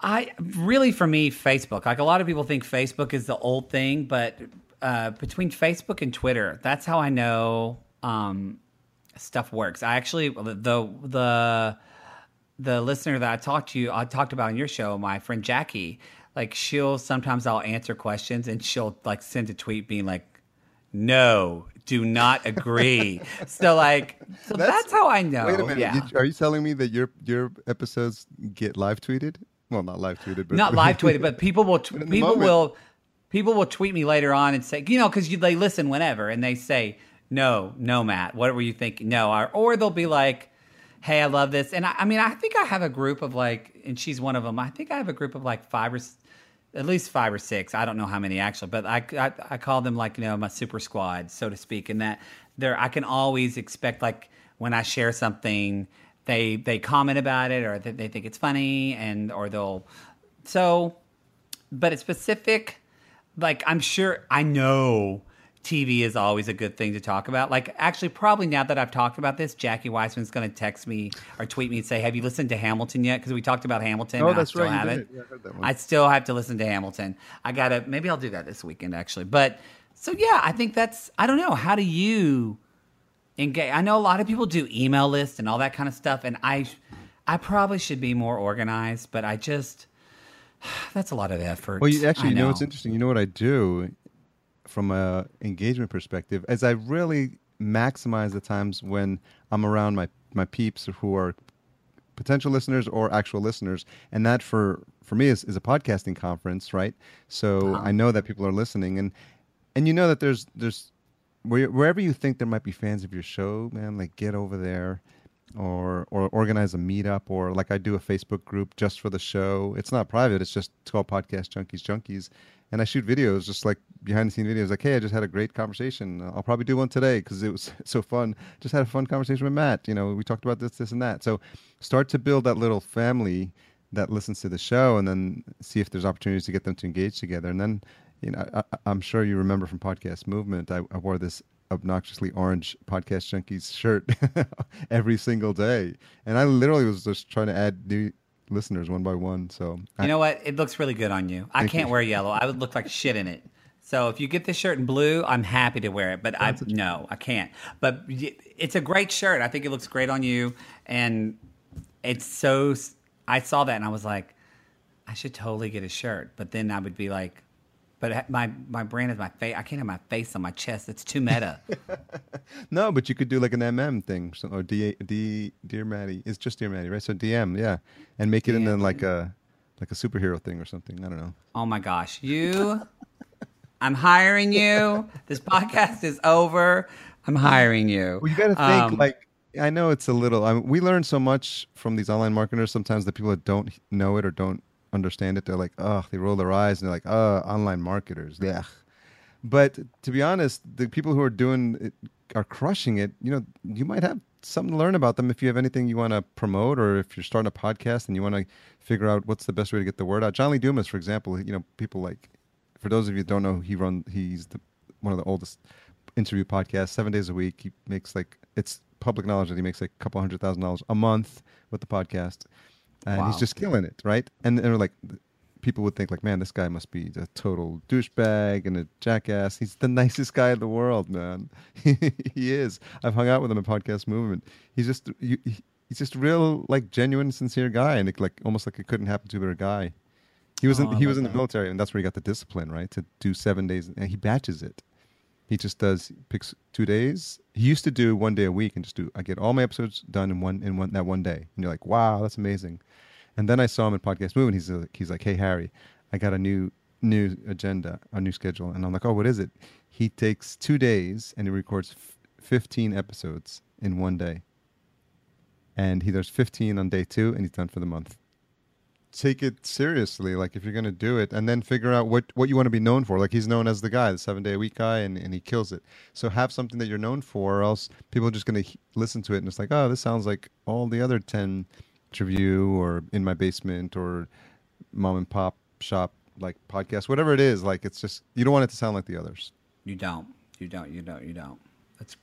I really, for me, Facebook. Like a lot of people think Facebook is the old thing, but uh, between Facebook and Twitter, that's how I know um, stuff works. I actually the the the listener that I talked to you, I talked about on your show, my friend Jackie. Like she'll sometimes I'll answer questions and she'll like send a tweet being like, "No, do not agree." so like, so that's, that's, how I know. Wait a minute, yeah. are you telling me that your your episodes get live tweeted? Well, not live tweeted, but not live tweeted, but people will [laughs] t- people moment. will people will tweet me later on and say, you know, because they listen whenever and they say, "No, no, Matt, what were you thinking?" No, or, or they'll be like hey, I love this. And I, I, mean, I think I have a group of like, and she's one of them. I think I have a group of like five or at least five or six. I don't know how many actually, but I, I, I call them like, you know, my super squad, so to speak. And that there, I can always expect like when I share something, they, they comment about it or they, they think it's funny and, or they'll, so, but it's specific. Like I'm sure I know TV is always a good thing to talk about. Like, actually, probably now that I've talked about this, Jackie Weissman's going to text me or tweet me and say, "Have you listened to Hamilton yet?" Because we talked about Hamilton. Oh, that's I right. Have it. Yeah, I, I still have to listen to Hamilton. I gotta. Maybe I'll do that this weekend, actually. But so yeah, I think that's. I don't know. How do you engage? I know a lot of people do email lists and all that kind of stuff, and I, I probably should be more organized, but I just. [sighs] That's a lot of effort. Well, you actually, you know what's interesting? You know what I do from a engagement perspective as I really maximize the times when I'm around my my peeps who are potential listeners or actual listeners. And that for for me is, is a podcasting conference right? So uh-huh. i know that people are listening. And and you know that there's there's wherever you think there might be fans of your show man like get over there or or organize a meetup or like i do a facebook group just for the show. It's not private. It's just it's called podcast junkies junkies and I shoot videos, just like behind the scene videos. Like, hey, I just had a great conversation. I'll probably do one today because it was [laughs] so fun. Just had a fun conversation with Matt. You know, we talked about this, this, and that. So start to build that little family that listens to the show, and then see if there's opportunities to get them to engage together. And then, you know, I, am sure you remember from Podcast Movement, I, I wore this obnoxiously orange podcast junkies shirt [laughs] every single day and i literally was just trying to add new listeners one by one. So you I, know what? It looks really good on you. I can't you. wear yellow. I would look like shit in it. So if you get this shirt in blue, I'm happy to wear it. But I no, I can't. But it's a great shirt. I think it looks great on you, and it's so. I saw that and I was like, I should totally get a shirt. But then I would be like, but my my brand is my face. I can't have my face on my chest. It's too meta. [laughs] no, but you could do like an MM thing or D D Dear Mattie. It's just Dear Mattie, right? So DM, yeah, and make it into like a like a superhero thing or something. I don't know. Oh my gosh, you! I'm hiring you. This podcast is over. I'm hiring you. Well, you got to think um, like I know it's a little. I mean, we learn so much from these online marketers. Sometimes the people that don't know it or don't understand it. They're like, oh, they roll their eyes and they're like, oh, online marketers. Yeah. But to be honest, the people who are doing it are crushing it. You know, you might have something to learn about them if you have anything you want to promote or if you're starting a podcast and you want to figure out what's the best way to get the word out. John Lee Dumas, for example, you know, people like, for those of you don't know, he run, he's the, one of the oldest interview podcasts, seven days a week. He makes like, it's public knowledge that he makes like a couple hundred thousand dollars a month with the podcast and wow. he's just killing it, right? And and like people would think like, man, this guy must be a total douchebag and a jackass. He's the [laughs] nicest guy in the world, man. [laughs] he is. I've hung out with him in podcast movement. He's just you, he's just real like genuine, sincere guy, and it, like almost like it couldn't happen to a better guy. He was oh, in, he was in the military, and that's where he got the discipline, right? To do seven days, and he batches it. He just does picks two days. He used to do one day a week and just do. I get all my episodes done in one in one that one day, and you're like, wow, that's amazing. And then I saw him in podcast movement. He's like, he's like, hey Harry, I got a new new agenda, a new schedule, and I'm like, oh, what is it? He takes two days and he records f- 15 episodes in one day, and he does 15 on day two, and he's done for the month take it seriously. Like if you're to do it, and then figure out what what you want to be known for. Like he's known as the guy, the seven day a week guy, and, and he kills it. So have something that you're known for, or else people are just going to listen to it and it's like, oh, this sounds like all the other ten interview or in my basement or mom and pop shop like podcast, whatever it is. Like it's just you don't want it to sound like the others. You don't. You don't. You don't. You don't. That's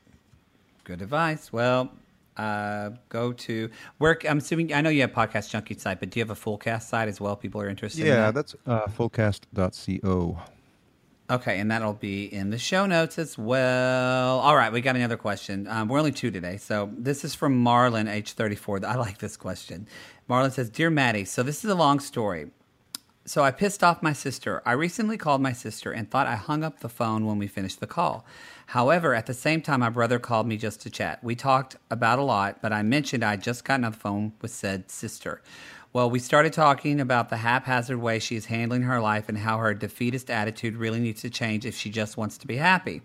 good advice. Well, uh, go to work. I'm assuming I know you have podcast junkie site, but do you have a full cast site as well? People are interested. Yeah, in that? that's uh, fullcast.co. Okay, and that'll be in the show notes as well. All right, we got another question. Um, we're only two today. So this is from Marlon, age 34. I like this question. Marlon says Dear Mattie, so this is a long story. So I pissed off my sister. I recently called my sister and thought I hung up the phone when we finished the call. However, at the same time, my brother called me just to chat. We talked about a lot, but I mentioned I just gotten on the phone with said sister. Well, we started talking about the haphazard way she is handling her life and how her defeatist attitude really needs to change if she just wants to be happy.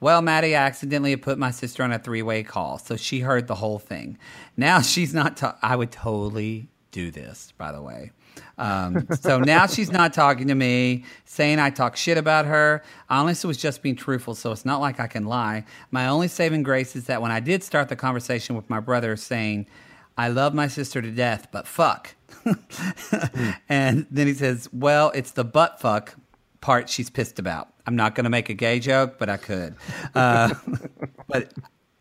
Well, Mattie accidentally put my sister on a three way call, so she heard the whole thing. Now [laughs] she's not. I would totally do this, by the way. Um, so now she's not talking to me, saying I talk shit about her. I honestly was just being truthful, so it's not like I can lie. My only saving grace is that when I did start the conversation with my brother, saying, I love my sister to death, but fuck. [laughs] and then he says, Well, it's the butt fuck part she's pissed about. I'm not going to make a gay joke, but I could. Uh, [laughs] but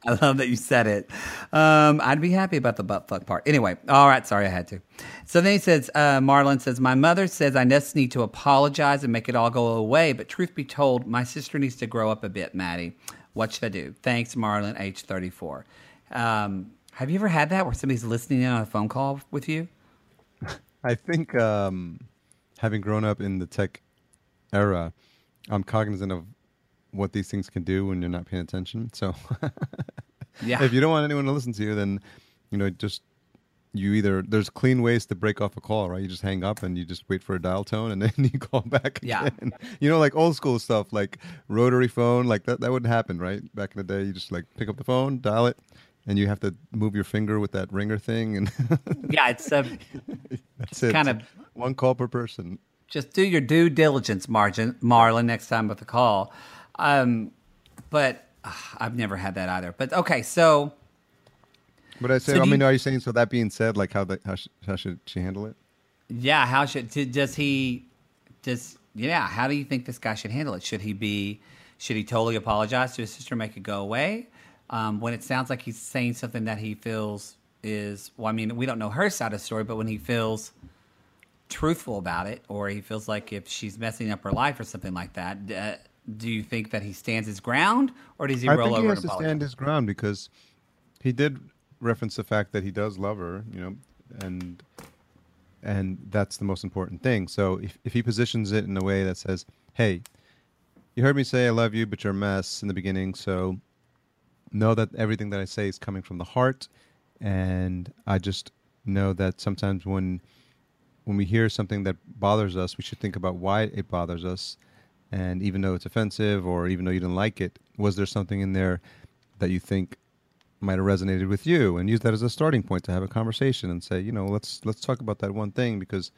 [laughs] I love that you said it. Um, I'd be happy about the butt fuck part. Anyway, all right, sorry I had to. So then he says, uh, Marlon says, My mother says I just need to apologize and make it all go away. But truth be told, my sister needs to grow up a bit, Mattie. What should I do? Thanks, Marlon, age 34. Um, have you ever had that where somebody's listening in on a phone call with you? I think um, having grown up in the tech era, I'm cognizant of what these things can do when you're not paying attention. So, [laughs] Yeah. if you don't want anyone to listen to you, then you know just you either there's clean ways to break off a call, right? You just hang up and you just wait for a dial tone, and [laughs] then you call back. Yeah. again. you know, like old school stuff, like rotary phone, like that. That wouldn't happen, right? Back in the day, you just like pick up the phone, dial it, and you have to move your finger with that ringer thing, and [laughs] yeah, it's a, that's it. kind of one call per person. just do your due diligence, Margin, Marlon, next time with the call. Um, but uh, I've never had that either. But okay, so But I say, So I mean, you- are you saying so? That being said, like how the, how, sh- how should she handle it? yeah, how should does he? Does yeah? How do you think this guy should handle it? Should he be? Should he totally apologize to his sister, and make it go away? Um, when it sounds like he's saying something that he feels is well, I mean, we don't know her side of the story, but when he feels truthful about it, or he feels like if she's messing up her life or something like that, uh, do you think that he stands his ground, or does he I roll think over he has to apologize? stand his ground because he did reference the fact that he does love her, you know, and and that's the most important thing. So if if he positions it in a way that says, "Hey, you heard me say I love you, but you're a mess in the beginning, so know that everything that I say is coming from the heart, and I just know that sometimes when when we hear something that bothers us, we should think about why it bothers us. And even though it's offensive or even though you didn't like it, was there something in there that you think might have resonated with you? And use that as a starting point to have a conversation and say, you know, let's let's talk about that one thing because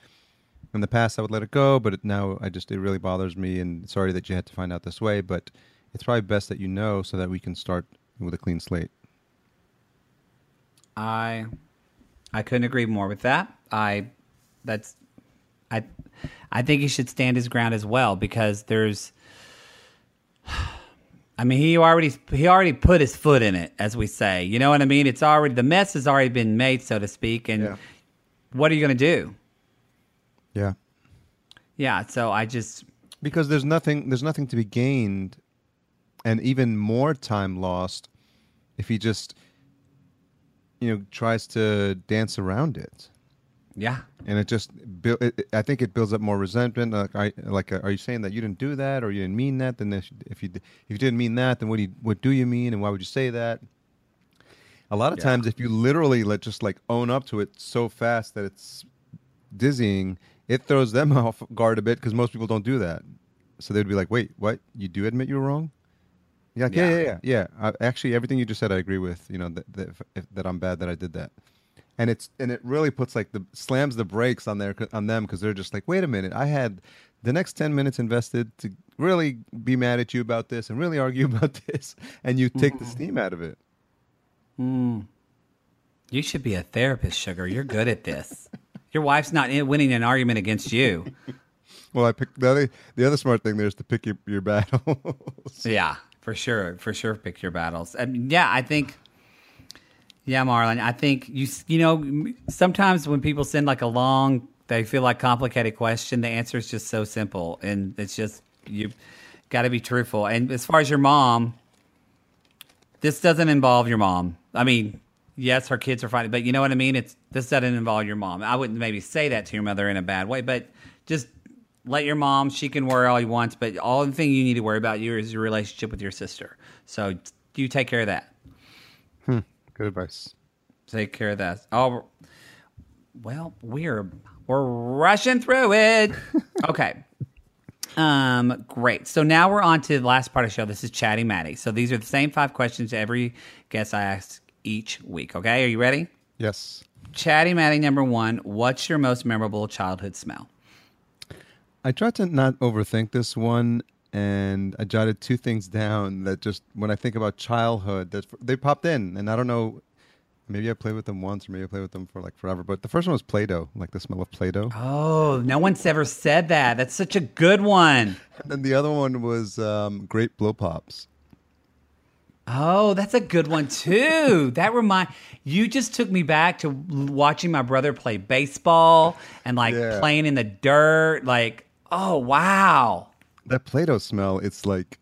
in the past I would let it go, but it, now I just it really bothers me and sorry that you had to find out this way, but it's probably best that you know so that we can start with a clean slate. I I couldn't agree more with that. I that's I I think he should stand his ground as well because there's [sighs] I mean he already he already put his foot in it as we say. You know what I mean? It's already the mess has already been made so to speak and Yeah. what are you going to do? Yeah. Yeah, so I just because there's nothing there's nothing to be gained and even more time lost if he just you know tries to dance around it yeah. and it just it, i think it builds up more resentment like I, like uh, are you saying that you didn't do that or you didn't mean that then if, you if you didn't mean that then what do you, what do you mean and why would you say that a lot of Yeah. times if you literally let just like own up to it so fast that it's dizzying it throws them [laughs] off guard a bit because most people don't do that so they'd be like wait what you do admit you were wrong yeah, like, yeah, Yeah. yeah, yeah, yeah. Uh, actually, everything you just said, I agree with. You know that that, if, if, that I'm bad that I did that, and it's and it really puts like the slams the brakes on their on them because they're just like, wait a minute, I had the next ten minutes invested to really be mad at you about this and really argue [laughs] about this, and you take the mm. steam out of it. Mm. You should be a therapist, sugar. You're good at this. Your wife's not winning an argument against you. Well, I picked the other the other smart thing there is to pick your your battles. Yeah, for sure, for sure. Pick your battles. And yeah, I think Yeah, Marlon. I think you you know sometimes when people send like a long, they feel like complicated question. The answer is just so simple, and it's just you got to be truthful. And as far as your mom, this doesn't involve your mom. I mean, yes, her kids are fine, but you know what I mean. It's this doesn't involve your mom. I wouldn't maybe say that to your mother in a bad way, but just let your mom. She can worry all you want, but all the thing you need to worry about you is your relationship with your sister. So you take care of that. Hmm. Good advice. Take care of that. Oh, well, we're we're rushing through it. [laughs] okay. Um, great. So now we're on to the last part of the show. This is Chatty Matty. So these are the same five questions every guest I ask each week. Okay, are you ready? Yes. Chatty Matty number one. What's your most memorable childhood smell? I tried to not overthink this one, and I jotted two things down that just when I think about childhood, that they popped in, and I don't know. Maybe I played with them once, or maybe I played with them for like forever. But the first one was Play-Doh, like the smell of Play-Doh. Oh, no one's ever said that. That's such a good one. And then the other one was um, Grape Blow Pops. Oh, that's a good one too. that remind you just took me back to watching my brother play baseball and like Yeah. playing in the dirt. Like, oh wow, That Play-Doh smell, it's like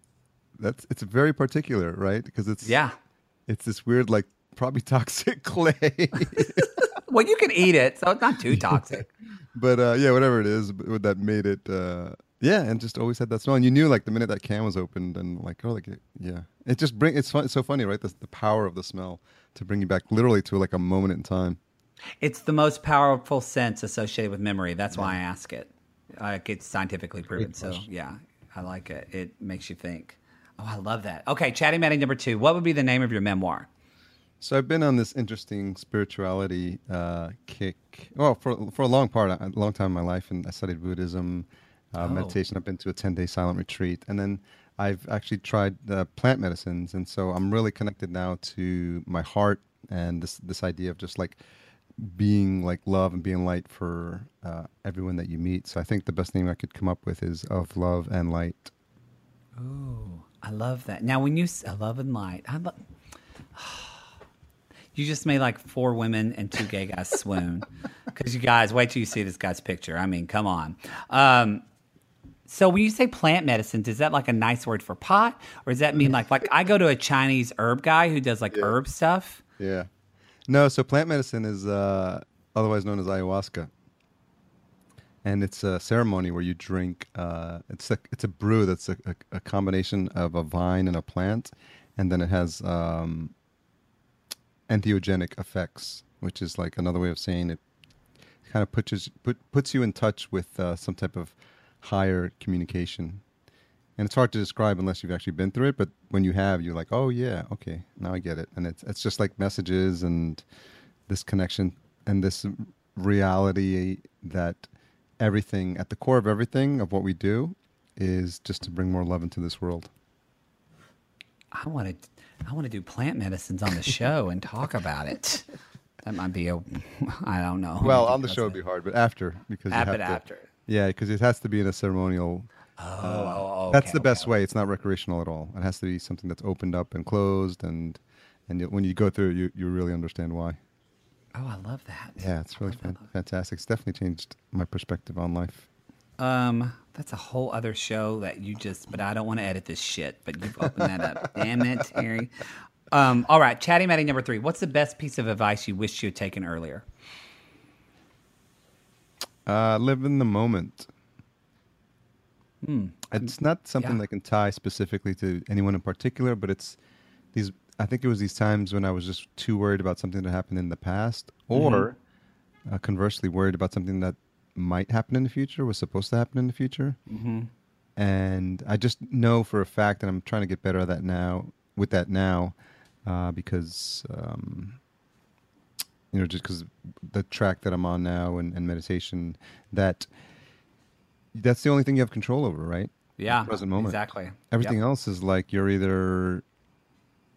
that's it's very particular, right? Because it's yeah. it's this weird like probably [laughs] toxic clay. [laughs] Well, you can eat it, so it's not too toxic. but uh, yeah, whatever it is, that made it. Uh, yeah, and just always had that smell. And you knew like the minute that can was opened, and like oh, like it- yeah, it just bring. It's fun. It's so funny, right? The, the power of the smell to bring you back literally to like a moment in time. it's the most powerful sense associated with memory. That's why I ask it. Like it's scientifically proven. So yeah, I like it. It makes you think. Oh, I love that. Okay, chatty matty number two. What would be the name of your memoir? So I've been on this interesting spirituality uh, kick. Well, for for a long part, a long time in my life, and I studied Buddhism, uh, Oh. meditation. I've been to a ten day silent retreat, and then I've actually tried uh, plant medicines, and so I'm really connected now to my heart and this this idea of just like being like love and being light for uh, everyone that you meet. So I think the best name I could come up with is of love and light. Ooh, I love that. Now, when you s- I love and light, I love. [sighs] You just made like four women and two gay guys [laughs] swoon. Because you guys, wait till you see this guy's picture. I mean, come on. Um, so when you say plant medicines, is that like a nice word for pot, or does that mean like like I go to a Chinese herb guy who does like Yeah. herb stuff? Yeah. No, so plant medicine is uh, otherwise known as ayahuasca. And it's a ceremony where you drink. Uh, it's a it's a brew that's a, a, a combination of a vine and a plant, and then it has um, entheogenic effects, which is like another way of saying it. Kind of puts put, puts you in touch with uh, some type of higher communication, and it's hard to describe unless you've actually been through it. But when you have, you're like, oh yeah, okay, now I get it. And it's it's just like messages and this connection and this reality that everything at the core of everything of what we do is just to bring more love into this world. I want to I want to do plant medicines on the show and talk about it. That might be a I don't know. Well, [laughs] on the show it'd be hard, but after because you Ap- have it to, after. Yeah, because it has to be in a ceremonial. Oh, oh, that's okay, the best okay. way. It's not recreational at all. It has to be something that's opened up and closed, and and when you go through, it, you you really understand why. Oh, I love that. Yeah, it's really fan- fantastic. It's definitely changed my perspective on life. Um, that's a whole other show that you just. But I don't want to edit this shit. But you've opened that up. [laughs] Damn it, Terry. Um, all right, chatty matty number three. What's the best piece of advice you wish you had taken earlier? Uh, live in the moment. It's not something yeah. that can tie specifically to anyone in particular, but it's these. I think it was these times when I was just too worried about something that happened in the past, Mm-hmm. or uh, conversely worried about something that might happen in the future, was supposed to happen in the future. Mm-hmm. And I just know for a fact, and I'm trying to get better at that now. With that now, uh, because um, you know, just because the track that I'm on now and, and meditation, that that's the only thing you have control over, right? Yeah, present moment. Exactly. Everything Yep. else is like you're either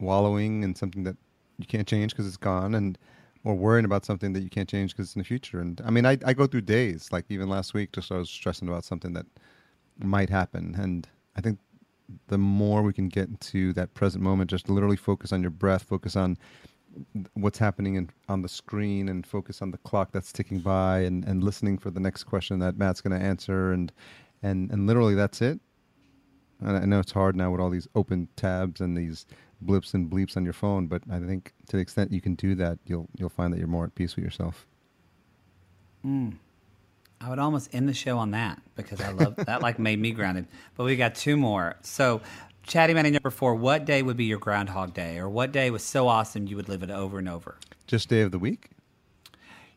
wallowing in something that you can't change because it's gone, and or worrying about something that you can't change because it's in the future. And I mean, I I go through days like even last week, just I was stressing about something that might happen, and I think the more we can get into that present moment, just literally focus on your breath, focus on what's happening in, on the screen and focus on the clock that's ticking by and, and listening for the next question that Matt's going to answer and and and literally that's it. And I know it's hard now with all these open tabs and these blips and bleeps on your phone, but I think to the extent you can do that, you'll you'll find that you're more at peace with yourself. Mm. I would almost end the show on that because I love that. Like made me grounded. But we got two more. So, Chatty Matty number four. What day would be your Groundhog Day, or what day was so awesome you would live it over and over? Just day of the week.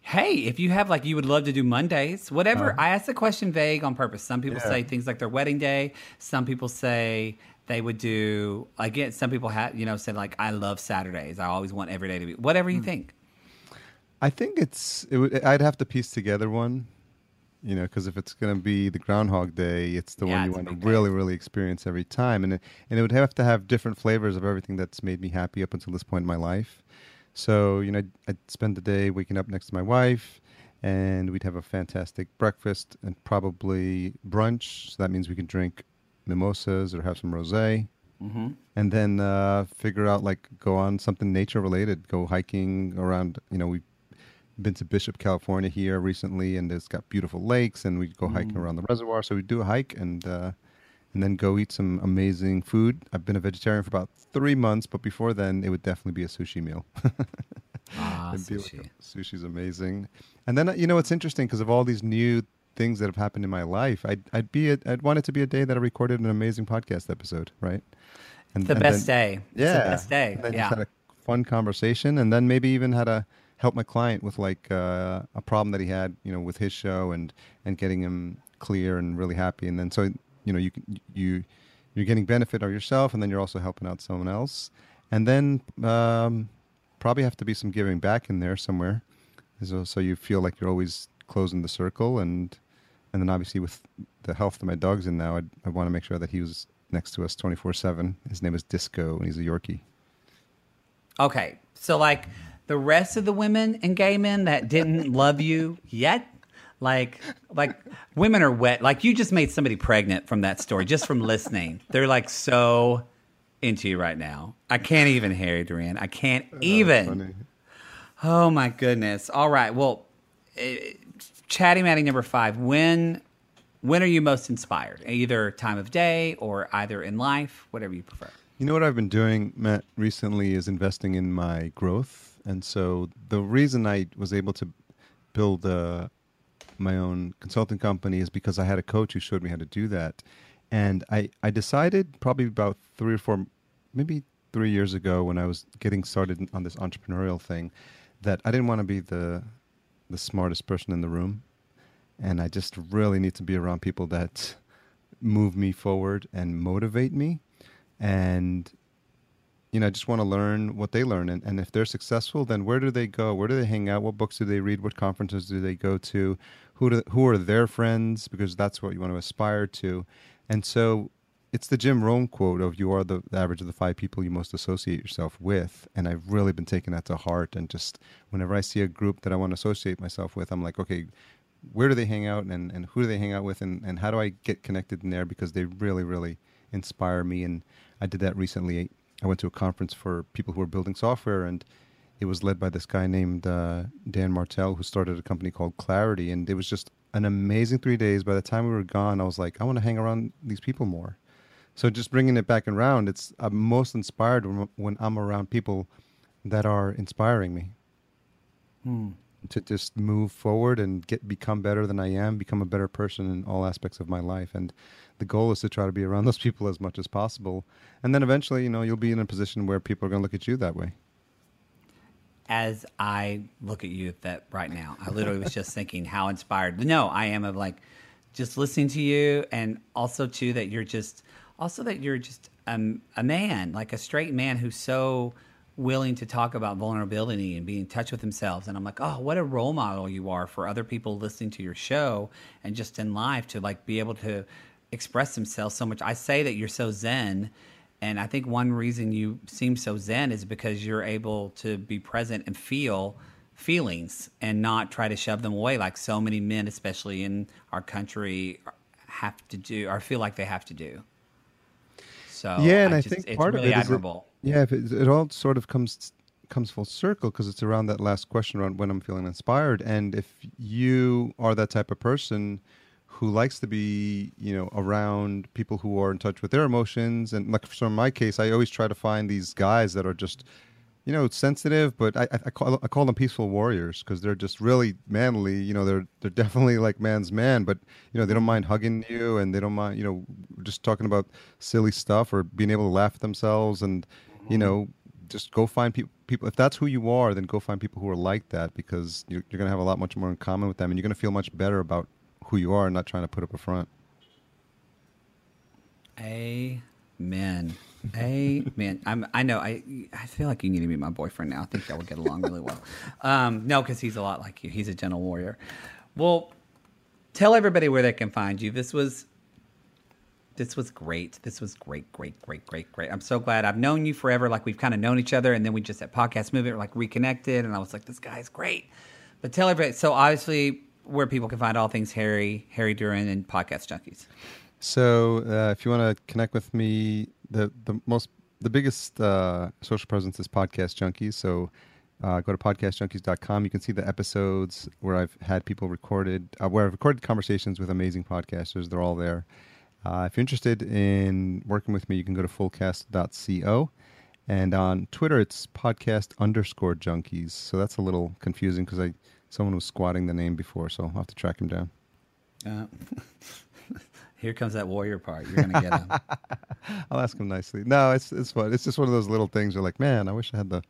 Hey, if you have like you would love to do Mondays, whatever. Uh, I asked the question vague on purpose. Some people yeah. say things like their wedding day. Some people say they would do again. Some people have you know said like I love Saturdays. I always want every day to be whatever you mm. think. I think it's. It would, I'd have to piece together one, you know, because if it's going to be the Groundhog Day, it's the yeah, one you want to really, really experience every time, and it, and it would have to have different flavors of everything that's made me happy up until this point in my life. So you know, I'd, I'd spend the day waking up next to my wife, and we'd have a fantastic breakfast and probably brunch. So that means we can drink mimosas or have some rosé. Mm-hmm. And then uh, figure out like go on something nature related, go hiking around. You know, we been to Bishop, California here recently, and it's got beautiful lakes, and we go hiking mm. around the reservoir. So we do a hike and uh, and then go eat some amazing food. I've been a vegetarian for about three months, but before then, it would definitely be a sushi meal. ah, [laughs] sushi. Like, sushi's amazing. And then you know it's interesting because of all these new things that have happened in my life. I'd I'd be a, I'd want it to be a day that I recorded an amazing podcast episode, right? And, the best then, day. Yeah, it's the best day. And yeah. had a fun conversation, and then maybe even had a help my client with like uh, a problem that he had, you know, with his show and and getting him clear and really happy. And then so you know you you you're getting benefit of yourself, and then you're also helping out someone else. And then um, probably have to be some giving back in there somewhere, so, so you feel like you're always closing the circle. And and then obviously with the health that my dog's in now, I'd, I want to make sure that he was next to us 24 seven. His name is Disco, and he's a Yorkie. Okay, so like the rest of the women and gay men that didn't [laughs] love you yet? Like like women are wet. Like you just made somebody pregnant from that story just from listening. They're like so into you right now. I can't even harry duran i can't even. oh my goodness. All right. Well uh, chatty matty number five when when are you most inspired? Either time of day or either in life whatever you prefer. You know what i've been doing matt recently is investing in my growth and so the reason I was able to build uh, my own consulting company is because I had a coach who showed me how to do that. And I, I decided probably about three or four, maybe three years ago when I was getting started on this entrepreneurial thing that I didn't want to be the, the smartest person in the room. And I just really need to be around people that move me forward and motivate me. And you know, just want to learn what they learn. And, and if they're successful, then where do they go? Where do they hang out? What books do they read? What conferences do they go to? Who, do, who are their friends? Because that's what you want to aspire to. And so it's the Jim Rohn quote of you are the average of the five people you most associate yourself with. And I've really been taking that to heart. And just whenever I see a group that I want to associate myself with, I'm like, okay, where do they hang out and, and who do they hang out with and, and how do I get connected in there because they really, really inspire me. And I did that recently I went to a conference for people who were building software, and it was led by this guy named uh, Dan Martell, who started a company called Clarity, and it was just an amazing three days. By the time we were gone, I was like, I want to hang around these people more. So just bringing it back around, it's I'm most inspired when, when I'm around people that are inspiring me. Hmm to just move forward and get become better than I am, become a better person in all aspects of my life. And the goal is to try to be around [laughs] those people as much as possible. And then eventually, you know, you'll be in a position where people are going to look at you that way. As I look at you that right now, I literally was just thinking how inspired. No, I am of like just listening to you, and also too that you're just also that you're just um, a man, like a straight man who's so willing to talk about vulnerability and be in touch with themselves. And I'm like, oh, what a role model you are for other people listening to your show and just in life to like be able to express themselves so much. I say that you're so zen. And I think one reason you seem so zen is because you're able to be present and feel feelings and not try to shove them away like so many men, especially in our country, have to do or feel like they have to do. So yeah, and I, I think it's part really of it admirable. Yeah, it, it all sort of comes comes full circle because it's around that last question around when I'm feeling inspired. And if you are that type of person who likes to be, you know, around people who are in touch with their emotions, and like for my case, I always try to find these guys that are just, you know, sensitive, but I, I call I call them peaceful warriors because they're just really manly. You know, they're they're definitely like man's man, but you know they don't mind hugging you and they don't mind, you know, just talking about silly stuff or being able to laugh at themselves and, you mm-hmm. know, just go find people. People, if that's who you are, then go find people who are like that because you're, you're going to have a lot much more in common with them, and you're going to feel much better about who you are and not trying to put up a front. Amen. Amen. I'm, I know. I I feel like you need to be my boyfriend now. I think y'all would get along really well. Um, no, because he's a lot like you. He's a gentle warrior. Well, tell everybody where they can find you. This was this was great. This was great, great, great, great, great. I'm so glad I've known you forever. Like we've kind of known each other, and then we just at podcast movement like reconnected, and I was like, this guy's great. But tell everybody. So obviously, where people can find all things Harry, Harry Duran, and podcast junkies. So uh, if you want to connect with me, the the most the biggest uh, social presence is Podcast Junkies. So uh, go to podcastjunkies.com. You can see the episodes where I've had people recorded, uh, where I've recorded conversations with amazing podcasters. They're all there. Uh, if you're interested in working with me, you can go to fullcast.co. And on Twitter, it's podcast underscore junkies. So that's a little confusing because I someone was squatting the name before, so I'll have to track him down. [laughs] Here comes that warrior part. You're gonna get him. [laughs] I'll ask him nicely. No, it's it's fun. It's just one of those little things. You're like, man, I wish I had the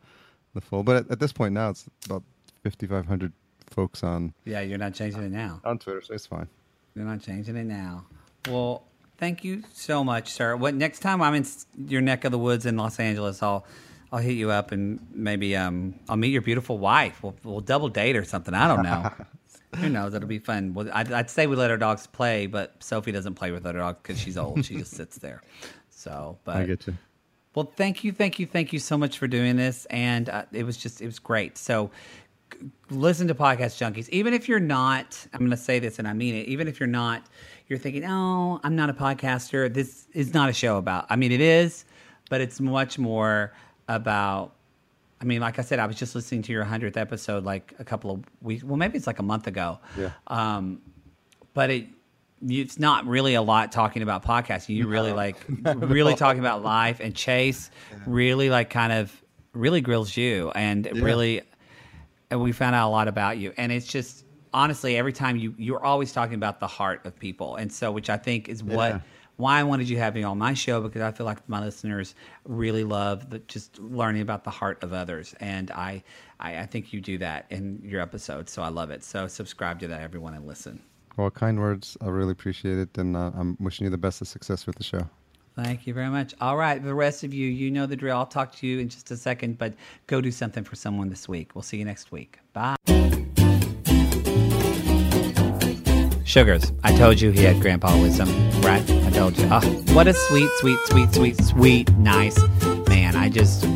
the full. But at, at this point now, it's about 5,500 folks on yeah, you're not changing it now. on Twitter, so it's fine. You're not changing it now. Well, thank you so much, sir. What next time I'm in your neck of the woods in Los Angeles, I'll I'll hit you up and maybe um I'll meet your beautiful wife. We'll we'll double date or something. I don't know. [laughs] Who knows? It'll be fun. Well, I'd, I'd say we let our dogs play, but Sophie doesn't play with other dogs because she's old. she just sits there. So, but I get you. well, thank you, thank you, thank you so much for doing this, and uh, it was just it was great. So, g- listen to podcast junkies. Even if you're not, I'm going to say this, and I mean it. Even if you're not, you're thinking, oh, I'm not a podcaster. This is not a show about. I mean, it is, but it's much more about. I mean, like I said, I was just listening to your hundredth episode like a couple of weeks. Well, maybe it's like a month ago. Yeah. Um, but it it's not really a lot talking about podcasting. You really like [laughs] really talking about life and Chase really like kind of really grills you and really and we found out a lot about you and it's just honestly every time you you're always talking about the heart of people and so which I think is what Yeah. Why I wanted you to have me on my show because I feel like my listeners really love the, just learning about the heart of others, and I, I I think you do that in your episodes, so I love it. So subscribe to that, everyone, and listen. Well, kind words. I really appreciate it, and uh, I'm wishing you the best of success with the show. Thank you very much. All right, the rest of you, you know the drill. I'll talk to you in just a second, but go do something for someone this week. We'll see you next week. Bye. Sugars, I told you he had grandpa wisdom, right? I told you. Oh, what a sweet, sweet, sweet, sweet, sweet, nice man. I just,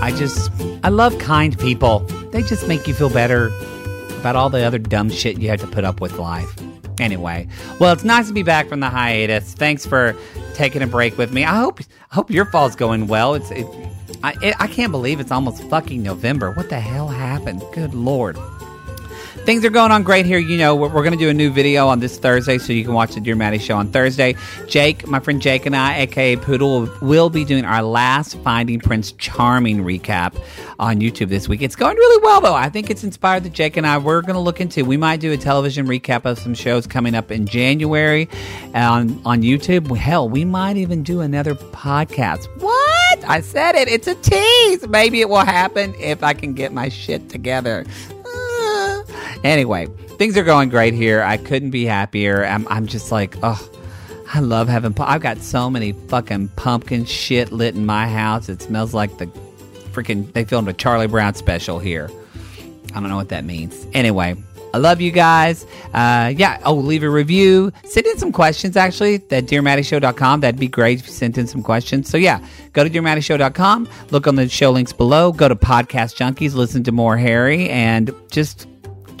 I just, I love kind people. They just make you feel better about all the other dumb shit you have to put up with life. Anyway, well, it's nice to be back from the hiatus. Thanks for taking a break with me. I hope, I hope your fall's going well. It's, it, I, it, I can't believe it's almost fucking November. What the hell happened? Good lord. Things are going on great here. You know, we're, we're going to do a new video on this Thursday, so you can watch the Dear Mattie show on Thursday. Jake, my friend Jake, and I, aka Poodle, will be doing our last Finding Prince Charming recap on YouTube this week. It's going really well, though. I think it's inspired that Jake and I we're going to look into. We might do a television recap of some shows coming up in January on on YouTube. Hell, we might even do another podcast. What? I said it. It's a tease. Maybe it will happen if I can get my shit together. Anyway, things are going great here. I couldn't be happier. I'm, I'm just like, oh, I love having. I've got so many fucking pumpkin shit lit in my house. It smells like the freaking. They filmed a Charlie Brown special here. I don't know what that means. Anyway, I love you guys. Uh, yeah. Oh, leave a review. Send in some questions, actually, at DearMattieShow.com. That'd be great if you sent in some questions. So, yeah, go to DearMattieShow.com. Look on the show links below. Go to Podcast Junkies. Listen to more Harry. And just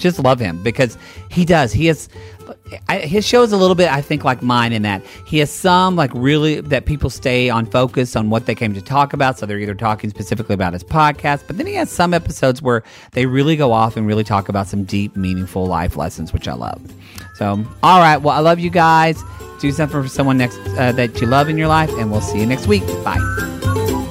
just love him because he does. He has I, his show is a little bit, I think, like mine in that he has some like really that people stay on focus on what they came to talk about. So they're either talking specifically about his podcast, but then he has some episodes where they really go off and really talk about some deep, meaningful life lessons, which I love. So, all right, well, I love you guys. Do something for someone next uh, that you love in your life, and we'll see you next week. Bye.